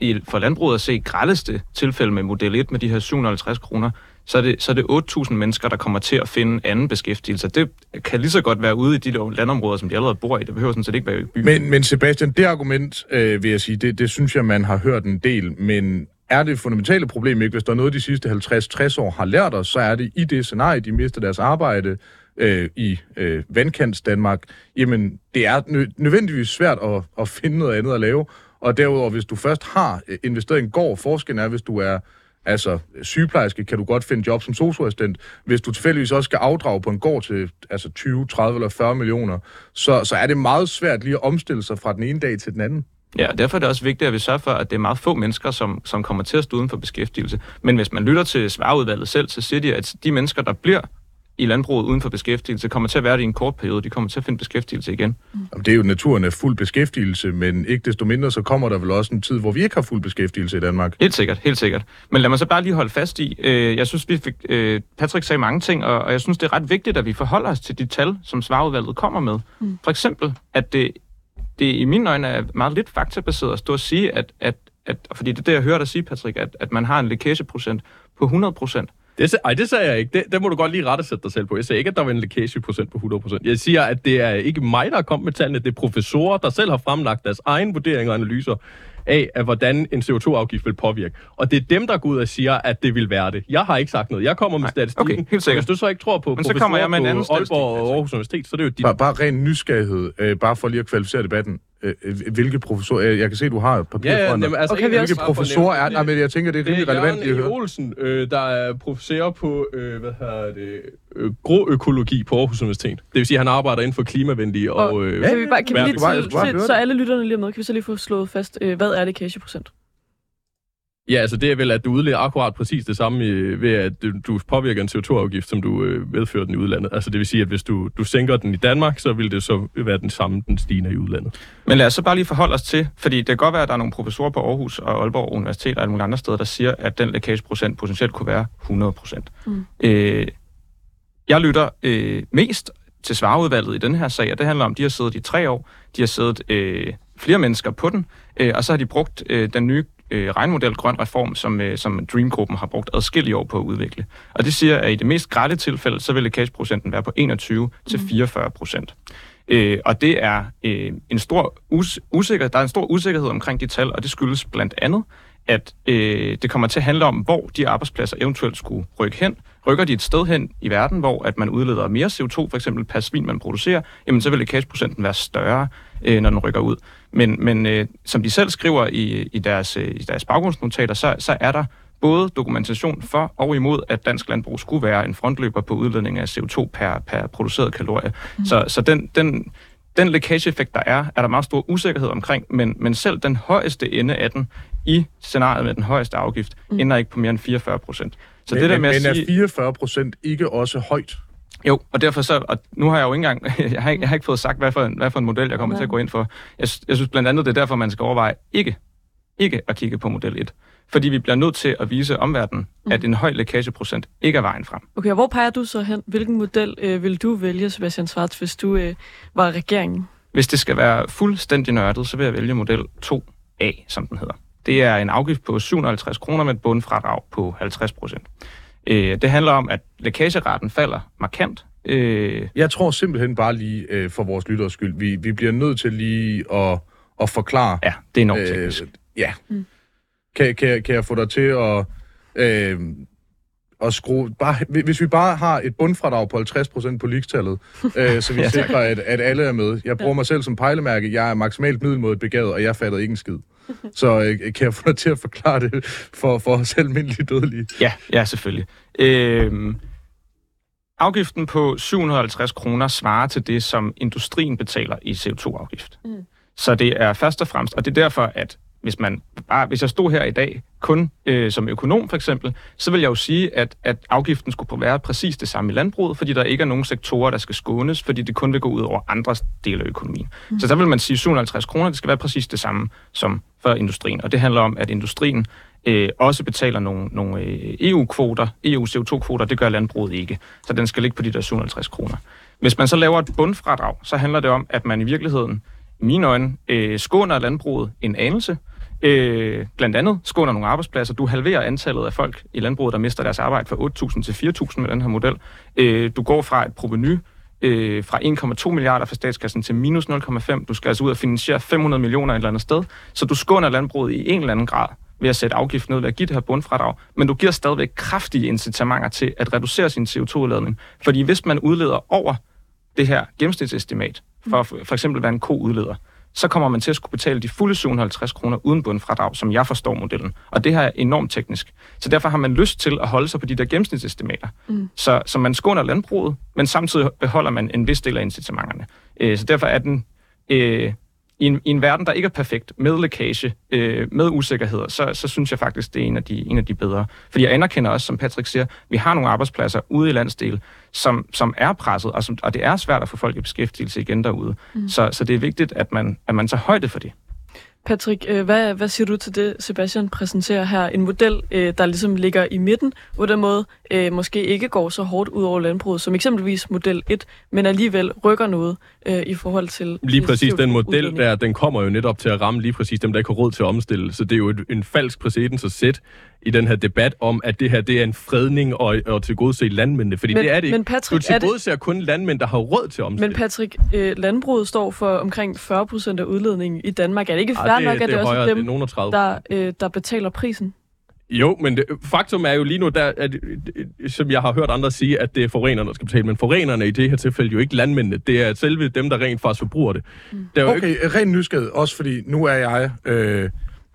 i, for landbruget at se grældeste tilfælde med model 1 med de her 750 kroner, så er det, så er det 8.000 mennesker, der kommer til at finde anden beskæftigelse. Det kan lige så godt være ude i de landområder, som de allerede bor i. Det behøver sådan set ikke være i byen. Men, men Sebastian, det argument, øh, vil jeg sige, det, det synes jeg, man har hørt en del, men er det fundamentale problem ikke, hvis der er noget, de sidste 50-60 år har lært os, så er det i det scenarie, de mister deres arbejde øh, i øh, vandkants Danmark, jamen det er nø- nødvendigvis svært at, at finde noget andet at lave, og derudover, hvis du først har øh, investeret en gård, forskellen er, hvis du er altså sygeplejerske, kan du godt finde job som socioassistent. Hvis du tilfældigvis også skal afdrage på en gård til altså 20, 30 eller 40 millioner, så, så er det meget svært lige at omstille sig fra den ene dag til den anden. Ja, og derfor er det også vigtigt, at vi sørger for, at det er meget få mennesker, som, som kommer til at stå uden for beskæftigelse. Men hvis man lytter til svarudvalget selv, så siger de, at de mennesker, der bliver i landbruget uden for beskæftigelse, kommer til at være det i en kort periode. De kommer til at finde beskæftigelse igen. Det er jo naturen af fuld beskæftigelse, men ikke desto mindre, så kommer der vel også en tid, hvor vi ikke har fuld beskæftigelse i Danmark. Helt sikkert, helt sikkert. Men lad mig så bare lige holde fast i, øh, jeg synes, vi fik, øh, Patrick sagde mange ting, og, og jeg synes, det er ret vigtigt, at vi forholder os til de tal, som svarudvalget kommer med. Mm. For eksempel, at det, det i mine øjne er meget lidt faktabaseret at stå og sige, at, at, at fordi det er det, jeg hører dig sige, Patrick, at, at man har en lækageprocent på 100 procent. Det, ej, det sagde jeg ikke. Det, det må du godt lige rette sætte dig selv på. Jeg sagde ikke, at der var en lækageprocent på 100%. Jeg siger, at det er ikke mig, der er kommet med tallene. Det er professorer, der selv har fremlagt deres egen vurderinger og analyser af, af hvordan en CO2-afgift vil påvirke. Og det er dem, der går ud og siger, at det vil være det. Jeg har ikke sagt noget. Jeg kommer med statistikken. okay, helt sikkert. Hvis du så ikke tror på Men så kommer jeg med en anden på Aalborg statistik, og Aarhus Universitet, så er det jo dit. Bare, bare ren nysgerrighed, øh, bare for lige at kvalificere debatten. Øh, øh, hvilke professorer, øh, jeg kan se, du har et papir Ja, ja, foran dig. jamen, altså, Okay, Hvilke professorer er Nej, men jeg tænker, det er rimelig det er relevant lige at Jørgen høre. Olsen, øh, der er professor på, øh, hvad hedder det, øh, groøkologi på Aarhus Universitet. Det vil sige, at han arbejder inden for klimavenlige og... Og- øh, Kan vi bare, kan vi lige så det. alle lytterne lige er med, kan vi så lige få slået fast, øh, hvad er lækageprocent? Ja, altså det er vel, at du udleder akkurat præcis det samme øh, ved, at du, påvirker en CO2-afgift, som du øh, medfører den i udlandet. Altså det vil sige, at hvis du, du sænker den i Danmark, så vil det så være den samme, den stigende i udlandet. Men lad os så bare lige forholde os til, fordi det kan godt være, at der er nogle professorer på Aarhus og Aalborg Universitet og alle mulige andre steder, der siger, at den lækageprocent potentielt kunne være 100 procent. Mm. Øh, jeg lytter øh, mest til svareudvalget i den her sag, og det handler om, at de har siddet i tre år, de har siddet øh, flere mennesker på den, øh, og så har de brugt øh, den nye øh, regnmodel Grøn Reform, som, øh, som Dream-gruppen har brugt adskillige år på at udvikle. Og det siger, at i det mest grælde tilfælde, så vil lækageprocenten være på 21 til 44 procent. Øh, og det er øh, en stor us- usikker, der er en stor usikkerhed omkring de tal, og det skyldes blandt andet, at øh, det kommer til at handle om, hvor de arbejdspladser eventuelt skulle rykke hen. Rykker de et sted hen i verden, hvor at man udleder mere CO2, for eksempel per svin, man producerer, jamen så vil lækageprocenten være større, øh, når den rykker ud. Men, men øh, som de selv skriver i, i, deres, øh, i deres baggrundsnotater, så, så er der både dokumentation for og imod, at dansk landbrug skulle være en frontløber på udledning af CO2 per, per produceret kalorie. Mm. Så, så den, den, den lækageeffekt, der er, er der meget stor usikkerhed omkring, men, men selv den højeste ende af den i scenariet med den højeste afgift, mm. ender ikke på mere end 44 procent. Så men, det der med men at sige... er 44 procent ikke også højt? Jo, og derfor så, og nu har jeg jo ikke engang, [LAUGHS] jeg har, ikke- jeg har ikke fået sagt, hvad for en, hvad for en model, jeg kommer Nej. til at gå ind for. Jeg, jeg synes blandt andet, det er derfor, man skal overveje ikke, ikke at kigge på model 1. Fordi vi bliver nødt til at vise omverdenen, mm. at en høj lækageprocent ikke er vejen frem. Okay, og hvor peger du så hen? Hvilken model øh, vil du vælge, Sebastian Schwartz, hvis du øh, var regeringen? Hvis det skal være fuldstændig nørdet, så vil jeg vælge model 2A, som den hedder. Det er en afgift på 750 kroner med et bundfradrag på 50 procent. Øh, det handler om, at lækageraten falder markant. Øh, Jeg tror simpelthen bare lige, øh, for vores lytteres skyld, vi, vi bliver nødt til lige at, at forklare. ja, det er enormt teknisk. Øh, ja. Mm. Kan, kan, kan jeg få dig til at, øh, at skrue... Bare, hvis vi bare har et bundfradrag på 50% på ligestallet, øh, [LAUGHS] så vi Ja, sikrer, at, at alle er med. Jeg bruger mig selv som pejlemærke. Jeg er maksimalt middelmådet begavet, og jeg fattede ikke en skid. [LAUGHS] Så øh, kan jeg få dig til at forklare det for, for os almindelige dødelige? Ja, ja, selvfølgelig. Øhm, afgiften på 750 kroner svarer til det, som industrien betaler i CO2-afgift. Mm. Så det er først og fremmest, og det er derfor, at hvis man bare, hvis jeg stod her i dag kun øh, som økonom for eksempel, så vil jeg jo sige, at, at afgiften skulle være præcis det samme i landbruget, fordi der ikke er nogen sektorer, der skal skånes, fordi det kun vil gå ud over andre dele af økonomien. Mm. Så der vil man sige, 750 kroner, det skal være præcis det samme som for industrien. Og det handler om, at industrien øh, også betaler nogle, nogle øh, EU-kvoter, EU-CO2-kvoter, det gør landbruget ikke. Så den skal ligge på de der 750 kroner. Hvis man så laver et bundfradrag, så handler det om, at man i virkeligheden, i mine øjne, øh, skåner landbruget en anelse, Øh, blandt andet skåner nogle arbejdspladser. Du halverer antallet af folk i landbruget, der mister deres arbejde fra 8.000 til 4.000 med den her model. Øh, du går fra et proveny øh, fra 1,2 milliarder for statskassen til minus 0,5. Du skal altså ud og finansiere 500 millioner et eller andet sted. Så du skåner landbruget i en eller anden grad ved at sætte afgift ned ved at give det her bundfradrag, men du giver stadigvæk kraftige incitamenter til at reducere sin CO2-udledning. Fordi hvis man udleder over det her gennemsnitsestimat, for for eksempel hvad en ko udleder, så kommer man til at skulle betale de fulde 750 kroner uden bundfradrag, som jeg forstår modellen. Og det her er enormt teknisk. Så derfor har man lyst til at holde sig på de der gennemsnitsestimater. Mm. Så, så man skåner landbruget, men samtidig beholder man en vis del af incitamenterne. Øh, så derfor er den øh, i en, i en verden, der ikke er perfekt, med lækage, øh, med usikkerheder, så, så synes jeg faktisk, det er en af, de, en af de bedre. Fordi jeg anerkender også, som Patrick siger, vi har nogle arbejdspladser ude i landsdel, som, som er presset, og, som, og det er svært at få folk i beskæftigelse igen derude. Mm. Så, så det er vigtigt, at man, at man tager højde for det. Patrick, øh, hvad, hvad siger du til det, Sebastian præsenterer her? En model, øh, der ligesom ligger i midten, på den måde øh, måske ikke går så hårdt ud over landbruget, som eksempelvis model 1, men alligevel rykker noget i forhold til... Lige præcis den model udledning. der, den kommer jo netop til at ramme lige præcis dem, der ikke har råd til at omstille. Så det er jo et, en falsk præcedens at sætte i den her debat om, at det her det er en fredning og, og til gode se landmændene. Fordi Men- det er det ikke. men Patrick, du er det- tilgodeser kun landmænd, der har råd til at omstille. Men Patrick, øh, landbruget står for omkring 40 procent af udledningen i Danmark. Er det ikke Ej, fair nok, at det, det er også højere, er det er dem, af 30. der, øh, der betaler prisen? Jo, men det, faktum er jo lige nu, der, at, som jeg har hørt andre sige, at det er forurenerne, der skal betale. Men forurenerne i det her tilfælde jo ikke landmændene. Det er selve dem, der rent faktisk forbruger det. Mm. det er jo ikke, Okay, ren nysgerrighed, også fordi nu er jeg øh,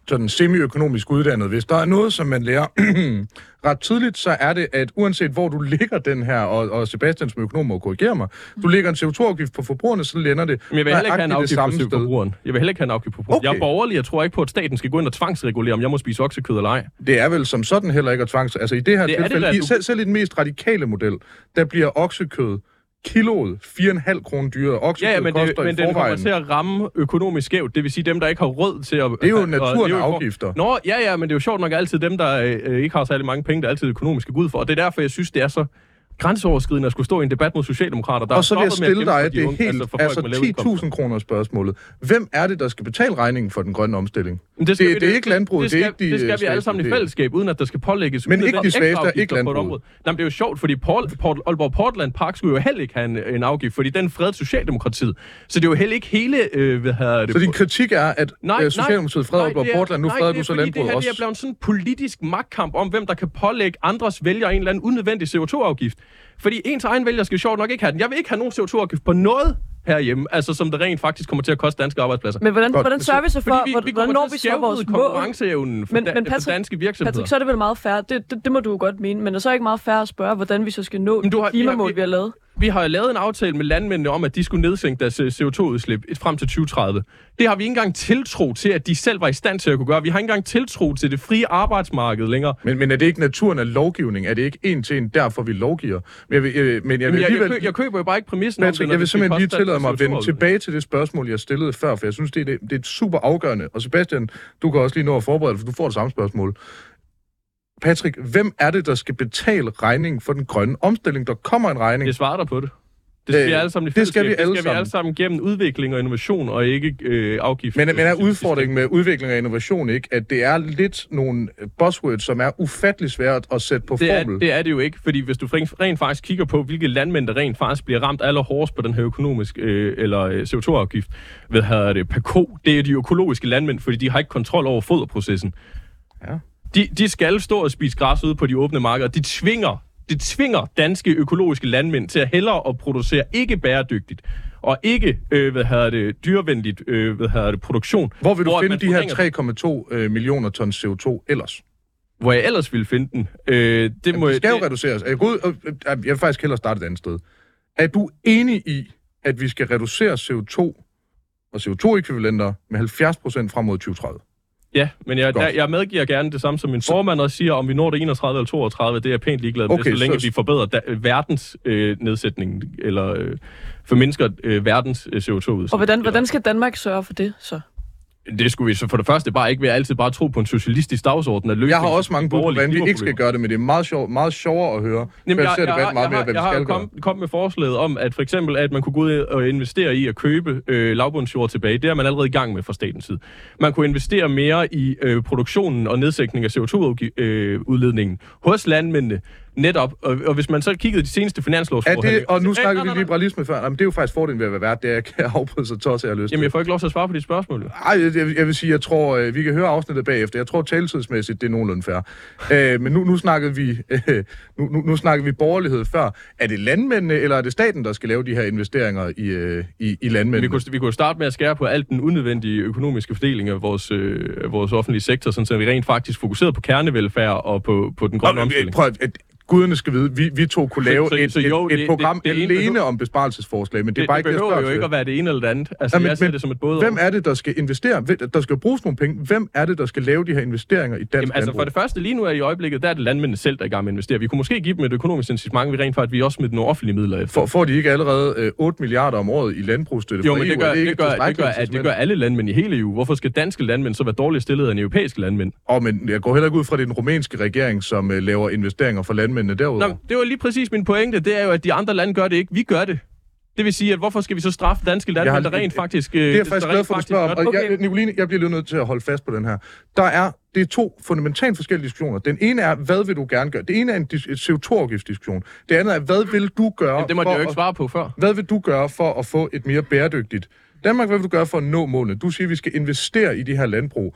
sådan semi-økonomisk uddannet. Hvis der er noget, som man lærer [CLEARS THROAT] ret tidligt, så er det, at uanset hvor du ligger den her, og, og Sebastian som økonom må korrigere mig, du lægger en CO2-afgift på forbrugerne, så lander det men jeg vil heller ikke have en det afgift på sted. forbrugeren. Jeg vil heller ikke have en afgift på forbrugeren. Okay. Jeg er borgerlig, jeg tror ikke på, at staten skal gå ind og tvangsregulere, om jeg må spise oksekød eller ej. Det er vel som sådan heller ikke at tvangs... Altså i det her Det det tilfælde, da, i, du- selv, selv i den mest radikale model, der bliver oksekød kiloet 4,5 kroner dyrere. Oksekød Ja, men, det, koster men den kommer til at ramme økonomisk skævt. Det vil sige dem, der ikke har råd til at... Det er jo at- at naturen for- afgifter. Nå, ja, ja, men det er jo sjovt nok altid dem, der øh, ikke har særlig mange penge, der altid økonomisk skal gå ud for. Og det er derfor, jeg synes, det er så grænseoverskridende at skulle stå i en debat mod Socialdemokrater. Der Og så vil jeg stille dig de det unge, helt, altså, indkomster. 10.000 kroner spørgsmålet. Hvem er det, der skal betale regningen for den grønne omstilling? Men Det, skal det, vi- det er ikke landbruget, det det, skal, er ikke de det skal vi svageste. alle sammen i Det- fællesskab, uden at der skal pålægges Men ikke de svageste, ekstra ikke landbruget. område. Nej, det er jo sjovt, fordi Port, Port, Aalborg Portland Park skulle jo heller ikke have en, en afgift, fordi den fred Socialdemokratiet. Så det er jo heller ikke hele, øh, hvad hedder det, Så din kritik er, at Nej, øh, Socialdemokratiet freder Aalborg det Portland, nu freder det er du så landbruget det her, også. Det er blevet sådan en politisk magtkamp om, hvem der kan pålægge andres vælgere en eller anden unødvendig CO2-afgift. Fordi ens egen vælger skal sjovt nok ikke have den. Jeg vil ikke have nogen CO2-afgift på noget herhjemme, altså som det rent faktisk kommer til at koste danske arbejdspladser. Men hvordan, Godt. hvordan sørger vi så for, Fordi vi, vi hvordan når vi så vores mål? konkurrenceevnen for, Men- da, men for Patrick- danske virksomheder. Patrick, så er det vel meget fair. Det, det, det må du jo godt mene. Men er det så ikke meget fair at spørge, hvordan vi så skal nå Men du de har- klimamål, vi har- vi har lavet? Vi har lavet en aftale med landmændene om, at de skulle nedsænke deres øh, CO2-udslip frem til 2030. Det har vi ikke engang tiltro til, at de selv var i stand til at kunne gøre. Vi har ikke engang tiltro til det frie arbejdsmarked længere. Men, men er det ikke naturen af lovgivning? Er det ikke en til en derfor, vi lovgiver? Men jeg vil, øh, men jeg vil jeg, jeg, kø, jeg køber jo bare ikke præmissen om Patrick, det, når jeg vil det simpelthen lige tillade mig at vende CO2-afgift. tilbage til det spørgsmål, jeg stillede før, for jeg synes, det er, det, det er et super afgørende. Og Sebastian, du kan også lige nå at forberede dig, for du får det samme spørgsmål. Patrick, hvem er det, der skal betale regningen for den grønne omstilling? Der kommer en regning. Jeg svarer dig på det. Det skal Øh, vi alle sammen det skal vi alle det skal vi alle sammen gennem udvikling og innovation, og ikke øh, afgift. Men, men er udfordringen med udvikling og innovation ikke, at det er lidt nogle buzzwords, som er ufattelig svært at sætte på Det er, formel? det er det jo ikke, fordi hvis du rent, faktisk kigger på, hvilke landmænd, der rent faktisk bliver ramt allerhårdest på den her økonomisk øh, eller øh, CO2-afgift, hvad hedder det, ko, det er de økologiske landmænd, fordi de har ikke kontrol over foderprocessen. Ja. De, de skal stå og spise græs ude på de åbne markeder. De tvinger, de tvinger danske økologiske landmænd til at hellere at producere ikke bæredygtigt og ikke, øh, hvad hedder det, dyrevenligt, øh, hvad hedder det, produktion. Hvor vil du hvor finde de her forringer- 3,2 øh, millioner tons CO2 ellers? Hvor jeg ellers ville finde den. Øh, det Jamen, må det skal jo det- reduceres. Jeg, ud, og, øh, jeg vil faktisk hellere starte et andet sted. Er du enig i, at vi skal reducere CO2 og CO2-ekvivalenter med 70% frem mod 2030? Ja, men jeg, Godt. der, jeg medgiver gerne det samme som min formand og siger, om vi når det 31 eller 32, det er jeg pænt ligeglad med, Okay, så længe så- vi forbedrer da, verdens øh, nedsætning, eller øh, formindsker øh, verdens øh, CO2-udslip. Og hvordan, hvordan skal Danmark sørge for det så? Det skulle vi så for det første bare ikke være altid bare tro på en socialistisk dagsorden. At løse Jeg har også mange bud på, hvordan vi ikke skal gøre det, men det er meget, sjov, meget sjovere at høre. Jamen, jeg, jeg, jeg, meget jeg, mere, har- hvad vi jeg har skal gøre. kom, kom med forslaget om, at for eksempel, at man kunne gå ud og investere i at købe øh, lavbundsjord tilbage. Det er man allerede i gang med fra statens side. Man kunne investere mere i øh, produktionen og nedsætning af CO2-udledningen hos landmændene. Netop, og, og hvis man så kiggede de seneste Er finanslovsforhandlinger... det, og nu Øh, snakker nej, vi nej, nej. liberalisme før. Jamen, det er jo faktisk fordelen ved at være vært, det er, at jeg kan [LAUGHS] afbryde så tosset, jeg har lyst Jamen, jeg får ikke lov til at svare på de spørgsmål. jo. Ej, jeg, jeg, vil sige, jeg tror, øh, vi kan høre afsnittet bagefter. Jeg tror taletidsmæssigt, det er nogenlunde fair. Øh, men nu, nu, snakkede vi, øh, [LAUGHS] nu, nu, nu snakkede vi borgerlighed før. Er det landmændene, eller er det staten, der skal lave de her investeringer i, øh, i, i landmændene? Vi kunne, vi kunne starte med at skære på alt den unødvendige økonomiske fordeling af vores, øh, vores offentlige sektor, sådan så vi rent faktisk fokuserede på kernevelfærd og på, på den grønne Nå, men, omstilling. prøv guderne skal vide, vi, vi to kunne lave så- et, så jo, et, et det- program det- det ene alene behøver- om besparelsesforslag, men det er det, bare det ikke det, jeg jo ikke at være det ene eller det andet. Altså, Ja, men- jeg ser men det som et både Hvem er det, der skal investere? Der skal bruges nogle penge. Hvem er det, der skal lave de her investeringer i dansk Jamen, altså landbrug? for det første, lige nu er i øjeblikket, der er det landmændene selv, der er i gang med at investere. Vi kunne måske give dem et økonomisk incitament, vi rent faktisk vi også med nogle offentlige midler efter. For, får de ikke allerede øh, 8 milliarder om året i landbrugsstøtte jo, men EU? det gør, Er ikke det, gør, det, gør, at det gør alle landmænd i hele EU. Hvorfor skal danske landmænd så være dårligt stillet end europæiske landmænd? Åh, men jeg går heller ikke ud fra, at det er den rumænske regering, som øh, laver investeringer for landmændene derudover. Nå, det var lige præcis min pointe. Det er jo, at de andre lande gør det ikke. Vi gør det. Det vil sige, at hvorfor skal vi så straffe danske landmænd, har- der rent faktisk... øh, Det er jeg faktisk glad for, at du spørger om. Og Okay. jeg, Nicoline, jeg bliver lige nødt til at holde fast på den her. Der er, det er to fundamentalt forskellige diskussioner. Den ene er, hvad vil du gerne gøre? Det ene er en dis- et CO2-afgiftsdiskussion. Det andet er, hvad vil du gøre Jamen, det for jeg jo ikke svare på før. Hvad vil du gøre for at få et mere bæredygtigt Danmark? Hvad vil du gøre for at nå målene? Du siger, at vi skal investere i de her landbrug.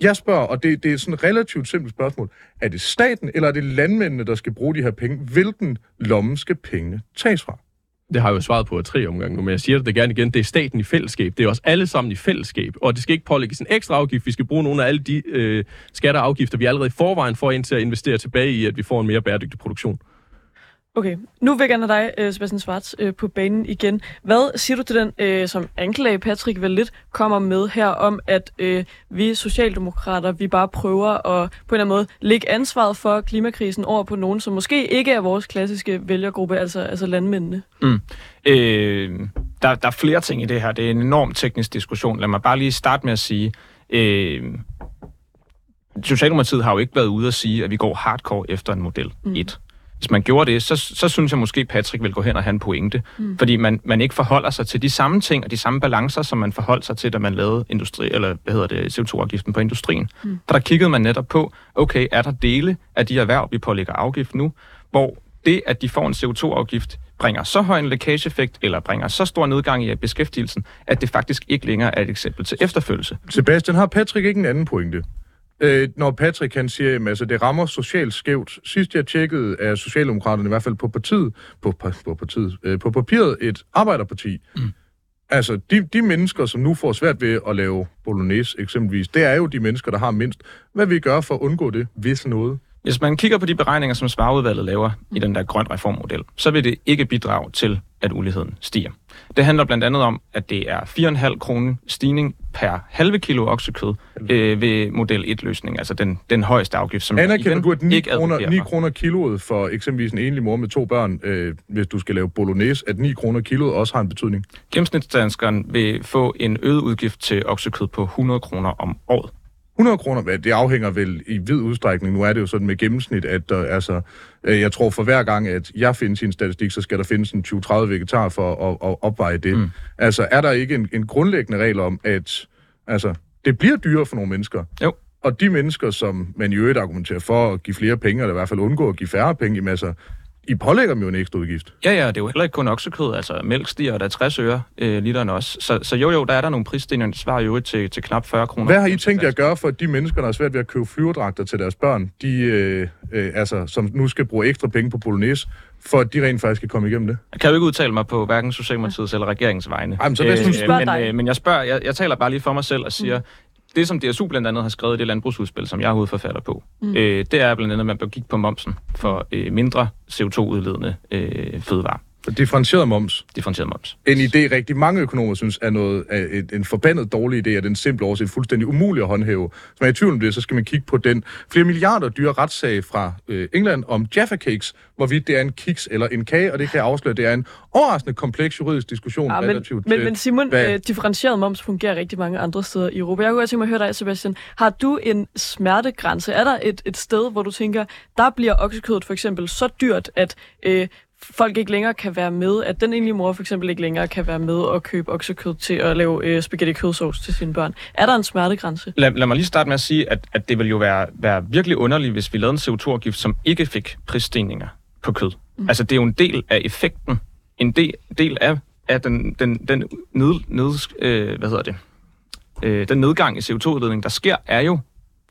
Jeg spørger, og det, det er sådan et relativt simpelt spørgsmål. Er det staten, eller er det landmændene, der skal bruge de her penge? Hvilken lomme skal pengene tages fra? Det har jeg jo svaret på tre omgange nu, men jeg siger det gerne igen. Det er staten i fællesskab. Det er os alle sammen i fællesskab. Og det skal ikke pålægges en ekstra afgift. Vi skal bruge nogle af alle de øh, skatter og afgifter, vi allerede i forvejen får ind til at investere tilbage i, at vi får en mere bæredygtig produktion. Okay, nu vil jeg gerne have dig, øh, Sebastian Schwartz, øh, på banen igen. Hvad siger du til den, øh, som anklage Patrick vel lidt kommer med her, om at vi socialdemokrater, vi bare prøver at på en eller anden måde lægge ansvaret for klimakrisen over på nogen, som måske ikke er vores klassiske vælgergruppe, altså, altså landmændene? Øh, der, der er flere ting i det her. Det er en enorm teknisk diskussion. Lad mig bare lige starte med at sige, øh, Socialdemokratiet har jo ikke været ude at sige, at vi går hardcore efter en model 1. Hvis man gjorde det, så, så synes jeg måske, Patrick vil gå hen og have en pointe. Mm. Fordi man, man ikke forholder sig til de samme ting og de samme balancer, som man forholdt sig til, da man lavede industri, eller, hvad hedder det, CO2-afgiften på industrien. Mm. For der kiggede man netop på, okay, er der dele af de erhverv, vi pålægger afgift nu, hvor det, at de får en CO2-afgift, bringer så høj en lækageeffekt, eller bringer så stor nedgang i beskæftigelsen, at det faktisk ikke længere er et eksempel til efterfølgelse. Sebastian, har Patrick ikke en anden pointe? Øh, når Patrick han siger, at altså, det rammer socialt skævt. Sidst jeg tjekkede, er Socialdemokraterne i hvert fald på partiet, på, på, på, partiet, øh, på papiret et arbejderparti. Mm. Altså, de, de mennesker, som nu får svært ved at lave bolognese eksempelvis, det er jo de mennesker, der har mindst. Hvad vil I gøre for at undgå det, hvis noget? Hvis man kigger på de beregninger, som Svarudvalget laver i den der grøn reformmodel, så vil det ikke bidrage til, at uligheden stiger. Det handler blandt andet om, at det er 4,5 kroner stigning per halve kilo oksekød øh, ved model 1-løsning, altså den, den højeste afgift, som Anerkender igen du, at 9 ikke kroner, advokerer 9 for. kroner kiloet for eksempelvis en enlig mor med to børn, øh, hvis du skal lave bolognese, at 9 kroner kiloet også har en betydning? Gennemsnitsdanskeren vil få en øget udgift til oksekød på 100 kroner om året. 100 kroner, det afhænger vel i vid udstrækning. Nu er det jo sådan med gennemsnit, at der, altså, øh, jeg tror for hver gang, at jeg findes i en statistik, så skal der findes en 20-30 vegetar for at, at opveje det. Mm. Altså, er der ikke en, en grundlæggende regel om, at altså, det bliver dyrere for nogle mennesker? Jo. Og de mennesker, som man i øvrigt argumenterer for at give flere penge, eller i hvert fald undgå at give færre penge, jamen, altså, I pålægger dem jo en ekstra udgift. Ja, ja, det er jo heller ikke kun oksekød, altså mælk stiger der 60 øre øh, literen også. Så, så jo, jo, der er der nogle prisstigninger, det svarer jo til, til knap 40 kroner. Hvad har I tænkt jer at gøre for, at de mennesker, der har svært ved at købe flyverdragter til deres børn, de, øh, øh, altså, som nu skal bruge ekstra penge på bolognese, for at de rent faktisk kan komme igennem det? Jeg kan jo ikke udtale mig på hverken Socialdemokratiets eller regeringens vegne. Ej, men så nu spørge men, dig. øh, men jeg spørger, jeg, jeg taler bare lige for mig selv og siger, mm. Det som DSU blandt andet har skrevet i det landbrugsudspil, som jeg er hovedforfatter på, mm. øh, det er blandt andet, at man bør kigge på momsen for øh, mindre CO2-udledende øh, fødevarer. Differentieret moms. differentieret moms. En idé, rigtig mange økonomer synes er, noget, er et, en forbandet dårlig idé, og den simple årsag fuldstændig umulig at håndhæve. Hvis man er i tvivl om det, så skal man kigge på den flere milliarder dyre retssag fra øh, England om Jaffa Cakes, hvorvidt det er en kiks eller en kage, og det kan jeg afsløre, det er en overraskende kompleks juridisk diskussion Ja, Ah, men, relativt men, til... men Simon, hvad- øh, differentieret moms fungerer rigtig mange andre steder i Europa. Jeg kunne godt tænke mig at høre dig, Sebastian. Har du en smertegrænse? Er der et, et sted, hvor du tænker, der bliver oksekødet for eksempel så dyrt, at øh, folk ikke længere kan være med, at den enlige mor for eksempel ikke længere kan være med og købe oksekød til at lave øh, spaghetti kødsovs til sine børn? Er der en smertegrænse? Lad, lad mig lige starte med at sige, at, at det vil jo være, være virkelig underligt, hvis vi lavede en CO2-afgift, som ikke fik prisstigninger på kød. Mm. Altså, det er jo en del af effekten. En del, del af, af den, den, den, ned, ned, øh, hvad hedder det? Øh, den nedgang i CO2-udledning, der sker, er jo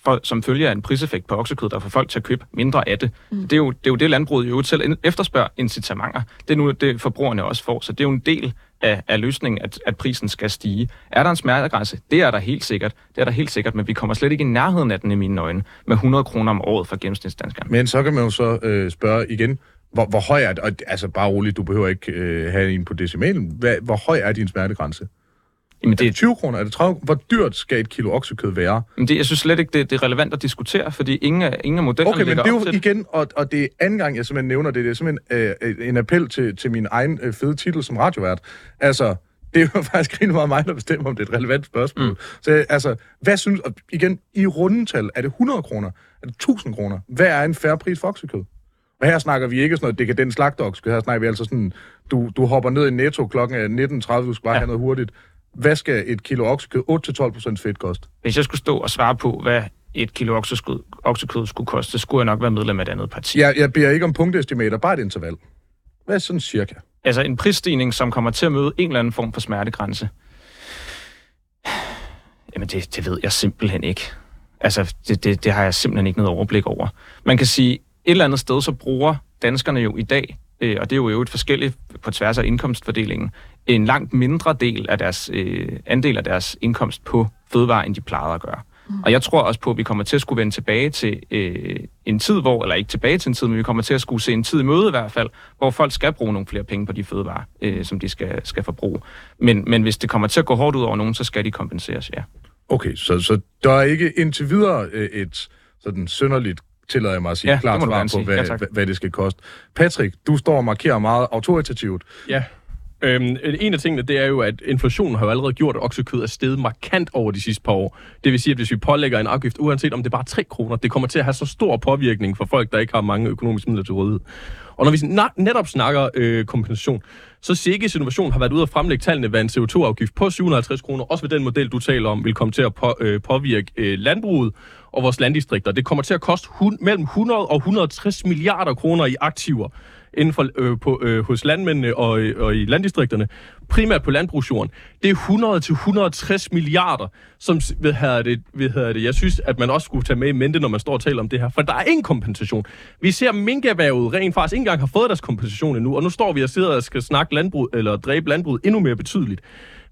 for, som følge af en priseffekt på oksekød, der får folk til at købe mindre af det. Mm. Det, er jo, det er jo det, landbruget øvrigt selv efterspørger incitamenter. Det er nu det, forbrugerne også får, så det er jo en del af, af løsningen, at, at prisen skal stige. Er der en smertegrænse? Det er der helt sikkert. Det er der helt sikkert, men vi kommer slet ikke i nærheden af den i mine øjne, med 100 kroner om året for gennemsnitsdanskeren. Men så kan man jo så øh, spørge igen, hvor, hvor høj er det? Og, altså bare roligt, du behøver ikke øh, have en på decimalen. Hvad, hvor høj er din smertegrænse? Jamen Er det det, 20 kroner? Er det 30 Hvor dyrt skal et kilo oksekød være? men det, jeg synes slet ikke, det, det er relevant at diskutere, fordi ingen af, ingen af modellerne Okay, men det er jo det. igen, og, og det er anden gang, jeg simpelthen nævner det, det er simpelthen øh, en appel til, til min egen øh, fede titel som radiovært. Altså, det er jo [LAUGHS] faktisk rigtig meget mig, der bestemmer, om det er et relevant spørgsmål. Mm. Så altså, hvad synes, og igen, i rundetal, er det 100 kroner? Er det 1000 kroner? Hvad er en færre pris for oksekød? Og her snakker vi ikke sådan noget dekadent slagteoksekød, her snakker vi altså sådan, du, du hopper ned i netto klokken er 19.30, du skal bare ja. have noget hurtigt. Hvad skal et kilo oksekød 8-12% fedt koste? Hvis jeg skulle stå og svare på, hvad et kilo oksekød, oksekød skulle koste, så skulle jeg nok være medlem af et andet parti. Jeg, jeg beder ikke om punktestimater, bare et interval. Hvad er sådan cirka? Altså en prisstigning, som kommer til at møde en eller anden form for smertegrænse. Jamen det, det ved jeg simpelthen ikke. Altså det, det, det har jeg simpelthen ikke noget overblik over. Man kan sige, et eller andet sted, så bruger danskerne jo i dag, øh, og det er jo i øvrigt forskelligt på tværs af indkomstfordelingen, en langt mindre del af deres øh, andel af deres indkomst på fødevarer, end de plejede at gøre. Mm. Og jeg tror også på, at vi kommer til at skulle vende tilbage til øh, en tid, hvor, eller ikke tilbage til en tid, men vi kommer til at skulle se en tid i møde i hvert fald, hvor folk skal bruge nogle flere penge på de fødevarer, øh, som de skal, skal forbruge. Men, men hvis det kommer til at gå hårdt ud over nogen, så skal de kompenseres, ja. Okay, så, så der er ikke indtil videre øh, et sådan synderligt, tillader jeg mig at sige, Ja, klart svar på, sige. hvad, Ja, tak. hvad, det skal koste. Patrick, du står og markerer meget autoritativt. Ja. Øhm, en af tingene, det er jo, at inflationen har jo allerede gjort, at oksekød er steget markant over de sidste par år. Det vil sige, at hvis vi pålægger en afgift, uanset om det er bare 3 kroner, det kommer til at have så stor påvirkning for folk, der ikke har mange økonomiske midler til rådighed. Og når vi netop snakker øh, kompensation, så Sikkes Innovation har været ude og fremlægge tallene, hvad en CO2-afgift på 750 kroner, også ved den model, du taler om, vil komme til at på, øh, påvirke øh, landbruget og vores landdistrikter. Det kommer til at koste hun, mellem 100 og 160 milliarder kroner i aktiver inden for, øh, på, øh, hos landmændene og, øh, og i landdistrikterne, primært på landbrugsjorden. Det er 100-160 milliarder, som ved her det, ved her det, jeg synes, at man også skulle tage med i mente, når man står og taler om det her. For der er ingen kompensation. Vi ser minkerhvervet rent faktisk ikke engang har fået deres kompensation endnu, og nu står vi og sidder og skal snakke landbrug, eller dræbe landbruget endnu mere betydeligt.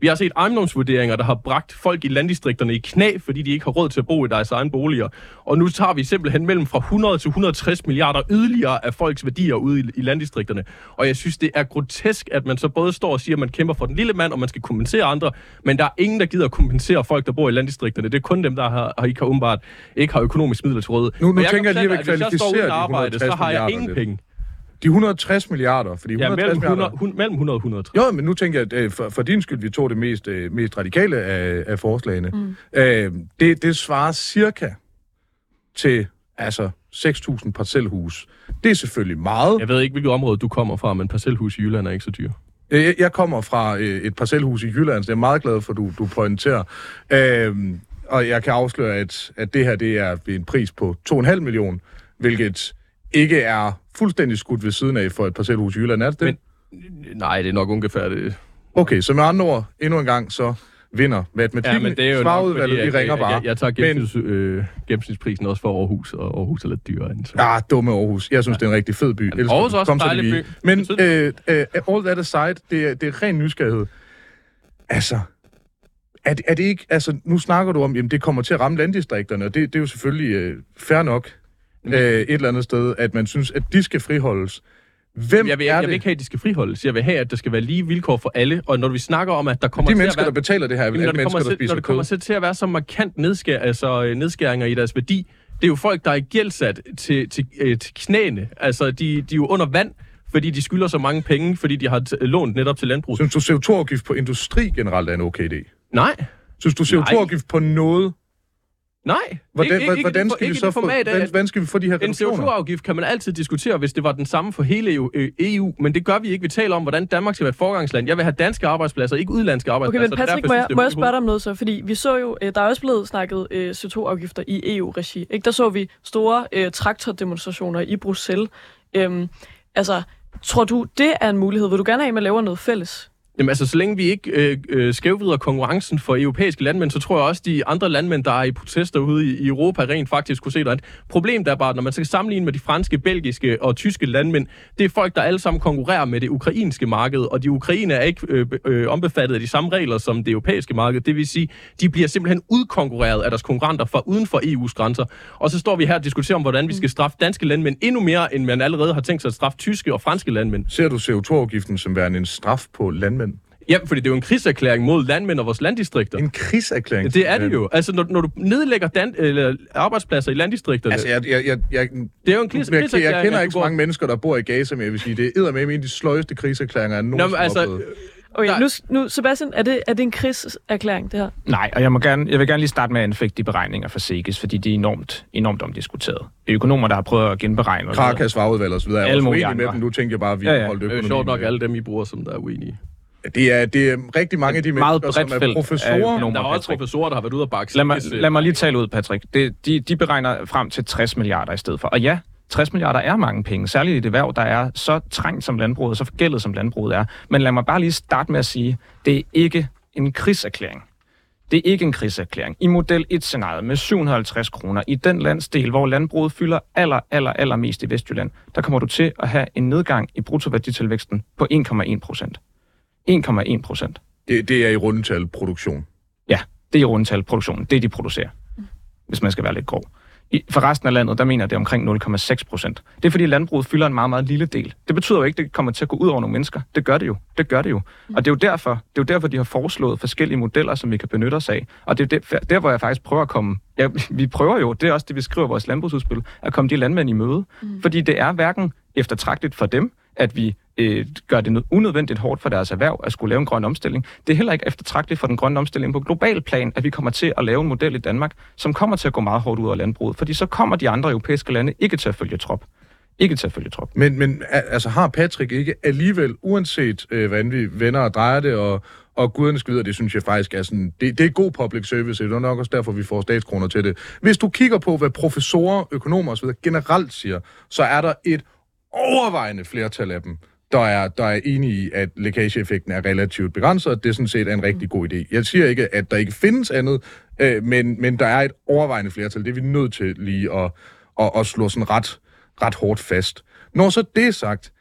Vi har set ejendomsvurderinger, der har bragt folk i landdistrikterne i knæ, fordi de ikke har råd til at bo i deres egen boliger. Og nu tager vi simpelthen mellem fra 100 til 160 milliarder yderligere af folks værdier ude i, i landdistrikterne. Og jeg synes, det er grotesk, at man så både står og siger, at man kæmper for den lille mand, og man skal kompensere andre, men der er ingen, der gider at kompensere folk, der bor i landdistrikterne. Det er kun dem, der har, har ikke har åbenbart ikke har økonomisk midler til rådighed. Nu- nu jeg tænker jeg lige, at at hvis jeg står uden arbejde, så 160 har jeg ingen penge. De 160 milliarder, fordi Ja, 160 mellem milliarder... 100, hun, mellem 100 og 160. Jo, men nu tænker jeg, at øh, for, for din skyld, vi tog det mest, øh, mest radikale af, af forslagene. Mm. Øh, det, det svarer cirka til altså 6.000 parcelhus. Det er selvfølgelig meget. Jeg ved ikke, hvilket område du kommer fra, men parcelhus i Jylland er ikke så dyre. Øh, Jeg, jeg kommer fra øh, et parcelhus i Jylland, så jeg er meget glad for, at du, du pointerer. Øh, og jeg kan afsløre, at, at det her det er ved en pris på 2,5 millioner, hvilket ikke er fuldstændig skudt ved siden af for et parcelhus i Jylland. Er det det? Men- Nej, det er nok ungefær det. Okay, så med andre ord, endnu en gang, så vinder matematikken. Ja, men det er jo nok, fordi, vi ringer jeg, bare. jeg, jeg tager Men- gennemsnits, øh, gennemsnitsprisen også for Aarhus, og Aarhus er lidt dyrere end så. Ah, dumme Aarhus. Jeg synes, det er en rigtig fed by. Elsker Aarhus er også Kom en dejlig by. Men øh, øh, all that aside, det er, det er ren nysgerrighed. Altså, er det, er det ikke... Altså, nu snakker du om, jamen det kommer til at ramme landdistrikterne, og det, det er jo selvfølgelig øh, fair nok øh, et eller andet sted, at man synes, at de skal friholdes. Hvem Jeg vil, er jeg det? vil ikke have, at de skal friholdes. Jeg vil have, at der skal være lige vilkår for alle. Og når vi snakker om, at der kommer de til mennesker, at der være... betaler det her, er når, alle mennesker, der til, når spiser det kommer kød. til, at være så markant nedskær, altså, øh, nedskæringer i deres værdi, det er jo folk, der er gældsat til, til, øh, til knæene. Altså, de, de er jo under vand, fordi de skylder så mange penge, fordi de har t- lånt netop til landbrug. Synes du, CO2-afgift på industri generelt er en okay idé? Nej, Synes du, CO2-afgift på noget? Nej. Hvordan, ikke, ikke, hvordan ikke, skal vi ikke så det få, format af, hvordan, skal vi få de her En reduktioner? CO2-afgift kan man altid diskutere, hvis det var den samme for hele EU, øh, EU, men det gør vi ikke. Vi taler om, hvordan Danmark skal være et forgangsland. Jeg vil have danske arbejdspladser, ikke udlandske Okay, arbejdspladser. men Det er Patrick, derfor, må jeg, synes, må jeg spørge dig om noget så? Fordi vi så jo, øh, der er også blevet snakket øh, CO2-afgifter i EU-regi. Ikke? Der så vi store øh, traktordemonstrationer i Bruxelles. Øhm, altså, tror du, det er en mulighed? Vil du gerne have, at man laver noget fælles? Jamen altså, så længe vi ikke øh, øh, skævvider konkurrencen for europæiske landmænd, så tror jeg også, de andre landmænd, der er i protester ude i, i Europa, rent faktisk kunne se det. Problemet er bare, når man skal sammenligne med de franske, belgiske og tyske landmænd, det er folk, der alle sammen konkurrerer med det ukrainske marked, og de ukrainer er ikke øh, øh, ombefattet af de samme regler som det europæiske marked. Det vil sige, de bliver simpelthen udkonkurreret af deres konkurrenter fra uden for EU's grænser. Og så står vi her og diskuterer om, hvordan vi skal straffe danske landmænd endnu mere, end man allerede har tænkt sig at straffe tyske og franske landmænd. Ser du CO2-afgiften som værende en straf på landmænd? Ja, fordi det er jo en krigserklæring mod landmænd og vores landdistrikter. En krigserklæring? Det er det jo. Altså, når, når du nedlægger dan- eller arbejdspladser i landdistrikterne, Altså, jeg, jeg, jeg, jeg, det er jo en krigs- jeg, jeg, jeg kender ikke så mange mennesker, der bor i Gaza, men jeg vil sige, det er med en af de sløjeste krigserklæringer, jeg Nå, nogensinde men har altså, oplevet. Okay, nu, nu, Sebastian, er det, er det en krigserklæring, det her? Nej, og jeg, må gerne, jeg vil gerne lige starte med at anfægte de beregninger for SEGES, fordi de er enormt, enormt omdiskuteret. Det er økonomer, der har prøvet at genberegne. Krakas fagudvalg og så videre. Er Alle også mulige uenig med dem. Nu tænker jeg bare, at vi Ja, ja. holdt det er jo økonomien. sjovt nok alle dem, I bruger, som der er uenige. Det er, det er rigtig mange af de meget mennesker, som er af professorer. økonomer. Der er også Patrick. professorer, der har været ude og bakke Lad mig, øh, lad mig lige tale ud, Patrick. Det, de, de beregner frem til 60 milliarder i stedet for. Og ja, 60 milliarder er mange penge, særligt i det erhverv, der er så trængt som landbruget, så forgældet som landbruget er. Men lad mig bare lige starte med at sige, det er ikke en krigserklæring. Det er ikke en krigserklæring. I model 1-scenariet med 750 kroner i den landsdel, hvor landbruget fylder aller, aller, aller mest i Vestjylland, der kommer du til at have en nedgang i bruttoværditilvæksten på 1,1 procent. 1,1 procent. Det, det er i rundetal produktion. Ja, det er i rundtal produktionen. Det, de producerer. Hvis man skal være lidt grov. I, for resten af landet, der mener jeg, det er omkring 0,6 procent. Det er fordi landbruget fylder en meget, meget lille del. Det betyder jo ikke, at det kommer til at gå ud over nogle mennesker. Det gør det jo. Det gør det jo. Og det er jo derfor, det er jo derfor de har foreslået forskellige modeller, som vi kan benytte os af. Og det er der, der hvor jeg faktisk prøver at komme... Ja, vi prøver jo, det er også det, vi skriver i vores landbrugsudspil, at komme de landmænd i møde. Mm. Fordi det er hverken eftertragteligt for dem, at vi øh, gør det unødvendigt hårdt for deres erhverv at skulle lave en grøn omstilling. Det er heller ikke eftertragteligt for den grønne omstilling på global plan, at vi kommer til at lave en model i Danmark, som kommer til at gå meget hårdt ud af landbruget, fordi så kommer de andre europæiske lande ikke til at følge trop. Ikke til at følge trop. Men, men altså, har Patrick ikke alligevel, uanset øh, hvordan vi vender og drejer det, og, og guderne skal vide, det synes jeg faktisk er sådan, det, det er god public service, det er nok også derfor, vi får statskroner til det. Hvis du kigger på, hvad professorer, økonomer osv. generelt siger, så er der et overvejende flertal af dem, der er, der er enige i, at lækageeffekten er relativt begrænset, og det sådan set er en rigtig god idé. Jeg siger ikke, at der ikke findes andet, øh, men, men der er et overvejende flertal. Det er vi nødt til lige at, at, at slå sådan ret, ret hårdt fast. Når så det er sagt,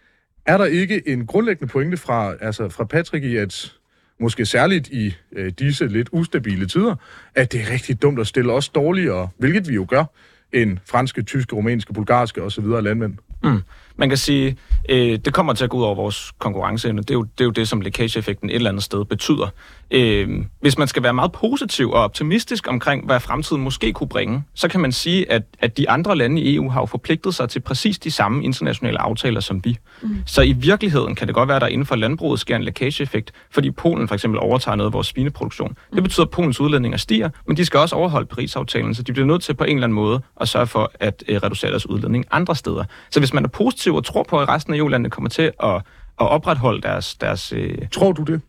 er der ikke en grundlæggende pointe fra, altså fra Patrick i, at måske særligt i øh, disse lidt ustabile tider, at det er rigtig dumt at stille os dårligere, hvilket vi jo gør, end franske, tyske, rumænske, bulgarske osv. landmænd. Mm. Man kan sige, øh, det kommer til at gå ud over vores konkurrenceevne. Det er jo det, er jo det som lækageeffekten et eller andet sted betyder. Øh, hvis man skal være meget positiv og optimistisk omkring, hvad fremtiden måske kunne bringe, så kan man sige, at, at de andre lande i EU har jo forpligtet sig til præcis de samme internationale aftaler som vi. Mm. Så i virkeligheden kan det godt være, at der inden for landbruget sker en lækageeffekt, fordi Polen for eksempel overtager noget af vores svineproduktion. Det betyder, at Polens udledninger stiger, men de skal også overholde Paris-aftalen, så de bliver nødt til på en eller anden måde at sørge for at øh, reducere deres udledning andre steder. Så hvis man er positiv og tror på, at resten af EU-landene kommer til at, at opretholde deres... deres øh, Tror du det?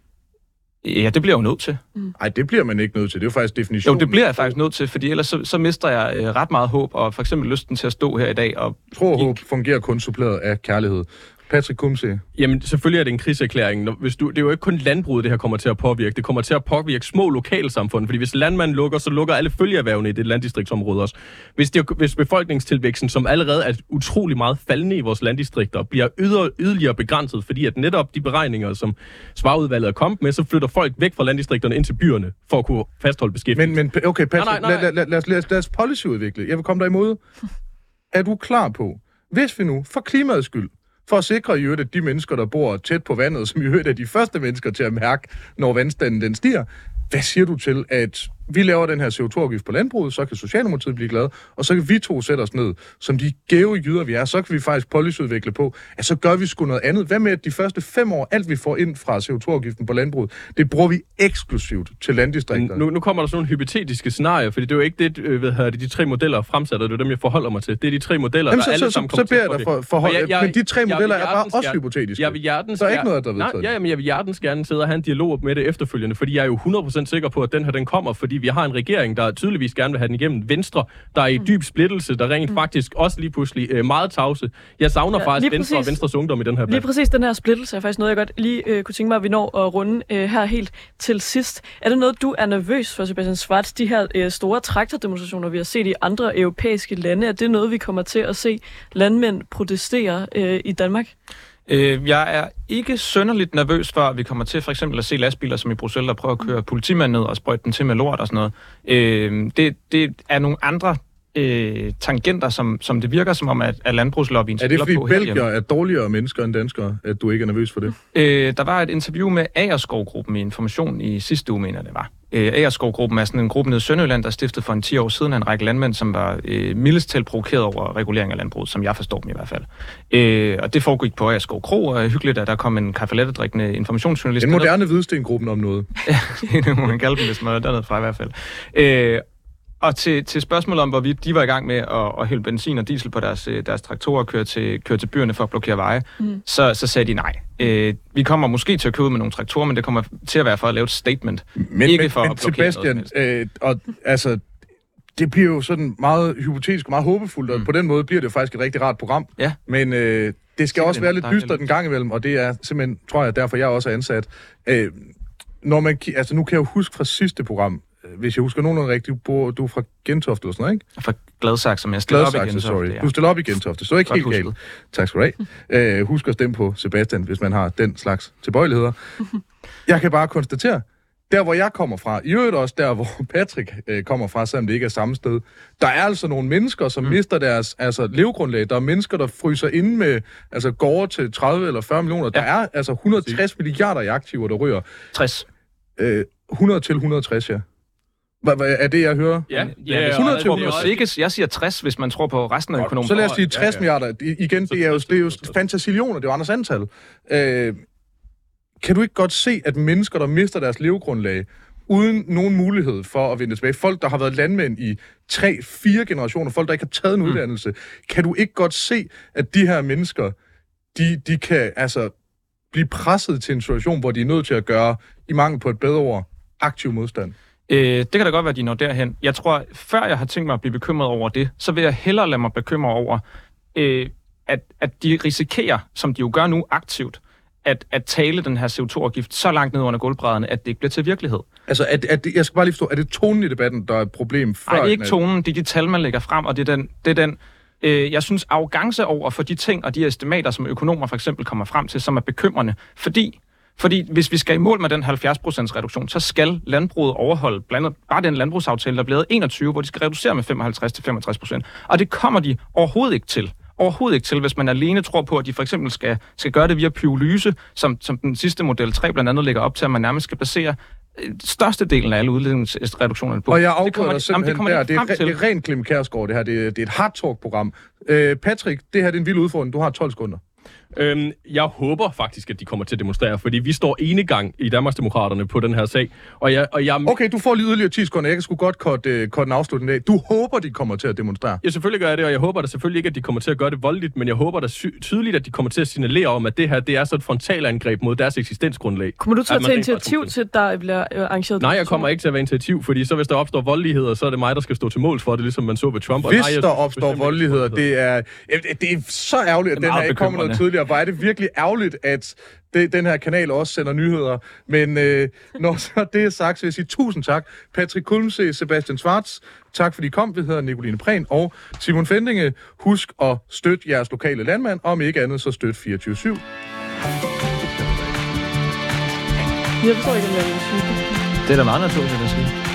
ja, det bliver jeg jo nødt til. Nej, det bliver man ikke nødt til. Det er jo faktisk Jo, definitionen. det bliver jeg faktisk nødt til, fordi ellers så, så mister jeg øh, ret meget håb, og for eksempel lysten til at stå her i dag og Tro og håb fungerer kun suppleret af kærlighed. Patrick Kumse. Jamen, selvfølgelig er det en krigserklæring. Hvis du, det er jo ikke kun landbruget, det her kommer til at påvirke. Det kommer til at påvirke små lokalsamfund, fordi hvis landmanden lukker, så lukker alle følgeerhvervene i det landdistriktsområde også. Hvis, det, hvis befolkningstilvæksten, som allerede er utrolig meget faldende i vores landdistrikter, bliver yder, yderligere begrænset, fordi at netop de beregninger, som svarudvalget er kommet med, så flytter folk væk fra landdistrikterne ind til byerne, for at kunne fastholde beskæftigelse. Men, men okay, Patrick, Nej, nej, nej. Lad, lad, lad, os- lad, os- lad os policyudvikle. Jeg vil komme dig imod. [LAUGHS] Er du klar på, hvis vi nu, for klimaets skyld, for at sikre i øvrigt, at de mennesker, der bor tæt på vandet, som i øvrigt er de første mennesker til at mærke, når vandstanden den stiger, hvad siger du til, at vi laver den her CO2-afgift på landbruget, så kan Socialdemokratiet blive glad, og så kan vi to sætte os ned, som de gave jyder vi er, så kan vi faktisk policyudvikle på, at så gør vi sgu noget andet. Hvad med, at de første fem år, alt vi får ind fra CO2-afgiften på landbruget, det bruger vi eksklusivt til landdistrikter. Nu, nu kommer der sådan nogle hypotetiske scenarier, fordi det er jo ikke det, øh, hvad hedder det, de tre modeller fremsat, det er dem, jeg forholder mig til. Det er de tre modeller, Jamen, der så, alle så, sammen så, kommer så beder til jeg at- for, for Og jeg- jeg- men de tre jeg modeller er bare også gerne- hypotetiske. Jeg vil hjertens Der er ikke noget, der er Nej. Ja, jamen, jeg vil hjertens gerne sidde og have en dialog med det efterfølgende, fordi jeg er jo 100% sikker på, at den her den kommer, fordi vi har en regering, der tydeligvis gerne vil have den igennem. Venstre, der er i dyb splittelse, der rent faktisk også lige pludselig øh, meget tavse. Jeg savner Ja, faktisk lige Venstre og præcis. Venstres ungdom i den her Lige debat. præcis den her splittelse er faktisk noget, jeg godt lige øh, kunne tænke mig, at vi når at runde øh, her helt til sidst. Er det noget, du er nervøs for, Sebastian Schwartz? De her øh, store traktordemonstrationer, vi har set i andre europæiske lande, er det noget, vi kommer til at se landmænd protestere øh, i Danmark? Øh, jeg er ikke sønderligt nervøs for, at vi kommer til for eksempel at se lastbiler som i Bruxelles, der prøver at køre politimanden ned og sprøjte den til med lort og sådan noget. Øh, det, det er nogle andre øh, tangenter, som, som det virker som om, at, at landbrugslobbyen Er det fordi på belgier er dårligere mennesker end danskere, at du ikke er nervøs for det? Øh, der var et interview med Agerskov-gruppen i Information i sidste uge, mener det var. Øh, Agerskov-gruppen er sådan en gruppe nede i Sønderjylland, der er stiftet for en 10 år siden af en række landmænd, som var øh, mildest talt provokeret over regulering af landbruget, som jeg forstår dem i hvert fald. Øh, og det foregik på Agerskov Kro, og hyggeligt, at der kom en kaffelettedrikkende informationsjournalist. Den moderne hvidstengruppen om noget. [LAUGHS] det må man kalde dem, hvis man er dernede fra i hvert fald. Øh, og til, til spørgsmålet om, hvorvidt de var i gang med at, at hælde benzin og diesel på deres, øh, deres traktorer og køre til, køre til byerne for at blokere veje, mm. så, så sagde de nej. Øh, vi kommer måske til at købe med nogle traktorer, men det kommer til at være for at lave et statement. Men, Ikke men, for men at blokere Sebastian, noget øh, og, altså, det bliver jo sådan meget hypotetisk og meget håbefuldt, og Mm. på den måde bliver det jo faktisk et rigtig rart program. Ja. Men øh, det skal Simpelthen også være lidt dystert en gang imellem, og det er simpelthen, tror jeg, derfor jeg også er ansat. Øh, når man, altså nu kan jeg jo huske fra sidste program, hvis jeg husker nogenlunde rigtigt, du, bor, du er fra Gentofte eller sådan noget, ikke? For Gladsaxe, som jeg stiller op Gladsaxe, igen. sorry. ja. Du stiller op i Gentofte, så er ikke Godt helt galt. husket. Tak skal du have. [LAUGHS] Øh, husk at stemme på Sebastian, hvis man har den slags tilbøjeligheder. [LAUGHS] Jeg kan bare konstatere, der hvor jeg kommer fra, i øvrigt også der, [LAUGHS] hvor Patrick øh, kommer fra, selvom det ikke er samme sted, der er altså nogle mennesker, som mm. mister deres altså, levegrundlag. Der er mennesker, der fryser inde med altså, gårde til 30 eller 40 millioner. Der er altså 160 milliarder i aktiver, der ryger. 60. Øh, 100 til 160, ja. Hvad, hvad er det, jeg hører? Ja, Ja, ja, 100 og- til og- 100. og- Sikkes, jeg siger 60, hvis man tror på resten af økonomien. Så lad os sige Ja, 60 ja. milliarder. I- Igen, det er jo, 60 det er jo til 160. fantasillioner, det er jo andres antal. Øh, kan du ikke godt se, at mennesker, der mister deres levegrundlag, uden nogen mulighed for at vende tilbage, folk, der har været landmænd i tre, fire generationer, folk, der ikke har taget en mm. uddannelse, kan du ikke godt se, at de her mennesker, de, de kan altså blive presset til en situation, hvor de er nødt til at gøre, i mangel på et bedre ord, aktiv modstand? Øh, det kan da godt være, at de når derhen. Jeg tror, før jeg har tænkt mig at blive bekymret over det, så vil jeg hellere lade mig bekymre over, øh, at, at de risikerer, som de jo gør nu aktivt, at, at tale den her CO2-afgift så langt ned under gulvbrædderne, at det ikke bliver til virkelighed. Altså, er det, jeg skal bare lige forstå, er det tonen i debatten, der er et problem? Før Nej, det er ikke tonen, det er de tal, man lægger frem, og det er den, det er den øh, jeg synes, arrogance over for de ting og de estimater, som økonomer for eksempel kommer frem til, som er bekymrende. Fordi, fordi hvis vi skal i mål med den 70% reduktion, så skal landbruget overholde blandt andet bare den landbrugsaftale, der er blevet 21, hvor de skal reducere med 55-65%. Og det kommer de overhovedet ikke til overhovedet ikke til, hvis man alene tror på, at de for eksempel skal, skal gøre det via pyrolyse, som, som den sidste model 3 blandt andet lægger op til, at man nærmest skal basere øh, størstedelen af alle udledningsreduktionerne på. Og jeg Det afbryder dig jamen, simpelthen kommer de der. Det er, det er rent Klim Kærsgaard, det her. Det er, det er et hard talk-program. Øh, Patrick, det her det er en vild udfordring. Du har 12 sekunder. Øhm, jeg håber faktisk, at de kommer til at demonstrere, fordi vi står enegang i Danmarksdemokraterne på den her sag. Og jeg, og jeg, Okay, du får lige yderligere 10 sekunder. Jeg kan sgu godt korte, uh, korte en afslutning af. Du håber, de kommer til at demonstrere. Ja, selvfølgelig gør jeg det, og jeg håber da selvfølgelig ikke, at de kommer til at gøre det voldeligt, men jeg håber da sy- tydeligt, at de kommer til at signalere om, at det her det er så et frontalangreb mod deres eksistensgrundlag. Kommer du til At tage initiativ til, at der bliver øh, arrangeret Nej, jeg kommer ikke til at være initiativ, fordi så hvis der opstår voldeligheder, så er det mig, der skal stå til mål for det, ligesom man så ved Trump. Og Hvis nej, jeg der opstår voldeligheder, det er, øh, det er så ærgerligt, at er den her ikke kommer noget tidligere. Hvor er det virkelig ærgerligt, at det, den her kanal også sender nyheder. Men øh, når så det er sagt, så vil jeg sige tusind tak. Patrick Kulmse, Sebastian Schwartz, tak fordi I kom. Vi hedder Nicoline Prehn og Simon Fendinge. Husk at støtte jeres lokale landmand. Om ikke andet, så støt 24-7. Jeg forstår ikke, vil sige. Det er da meget naturligt at sige.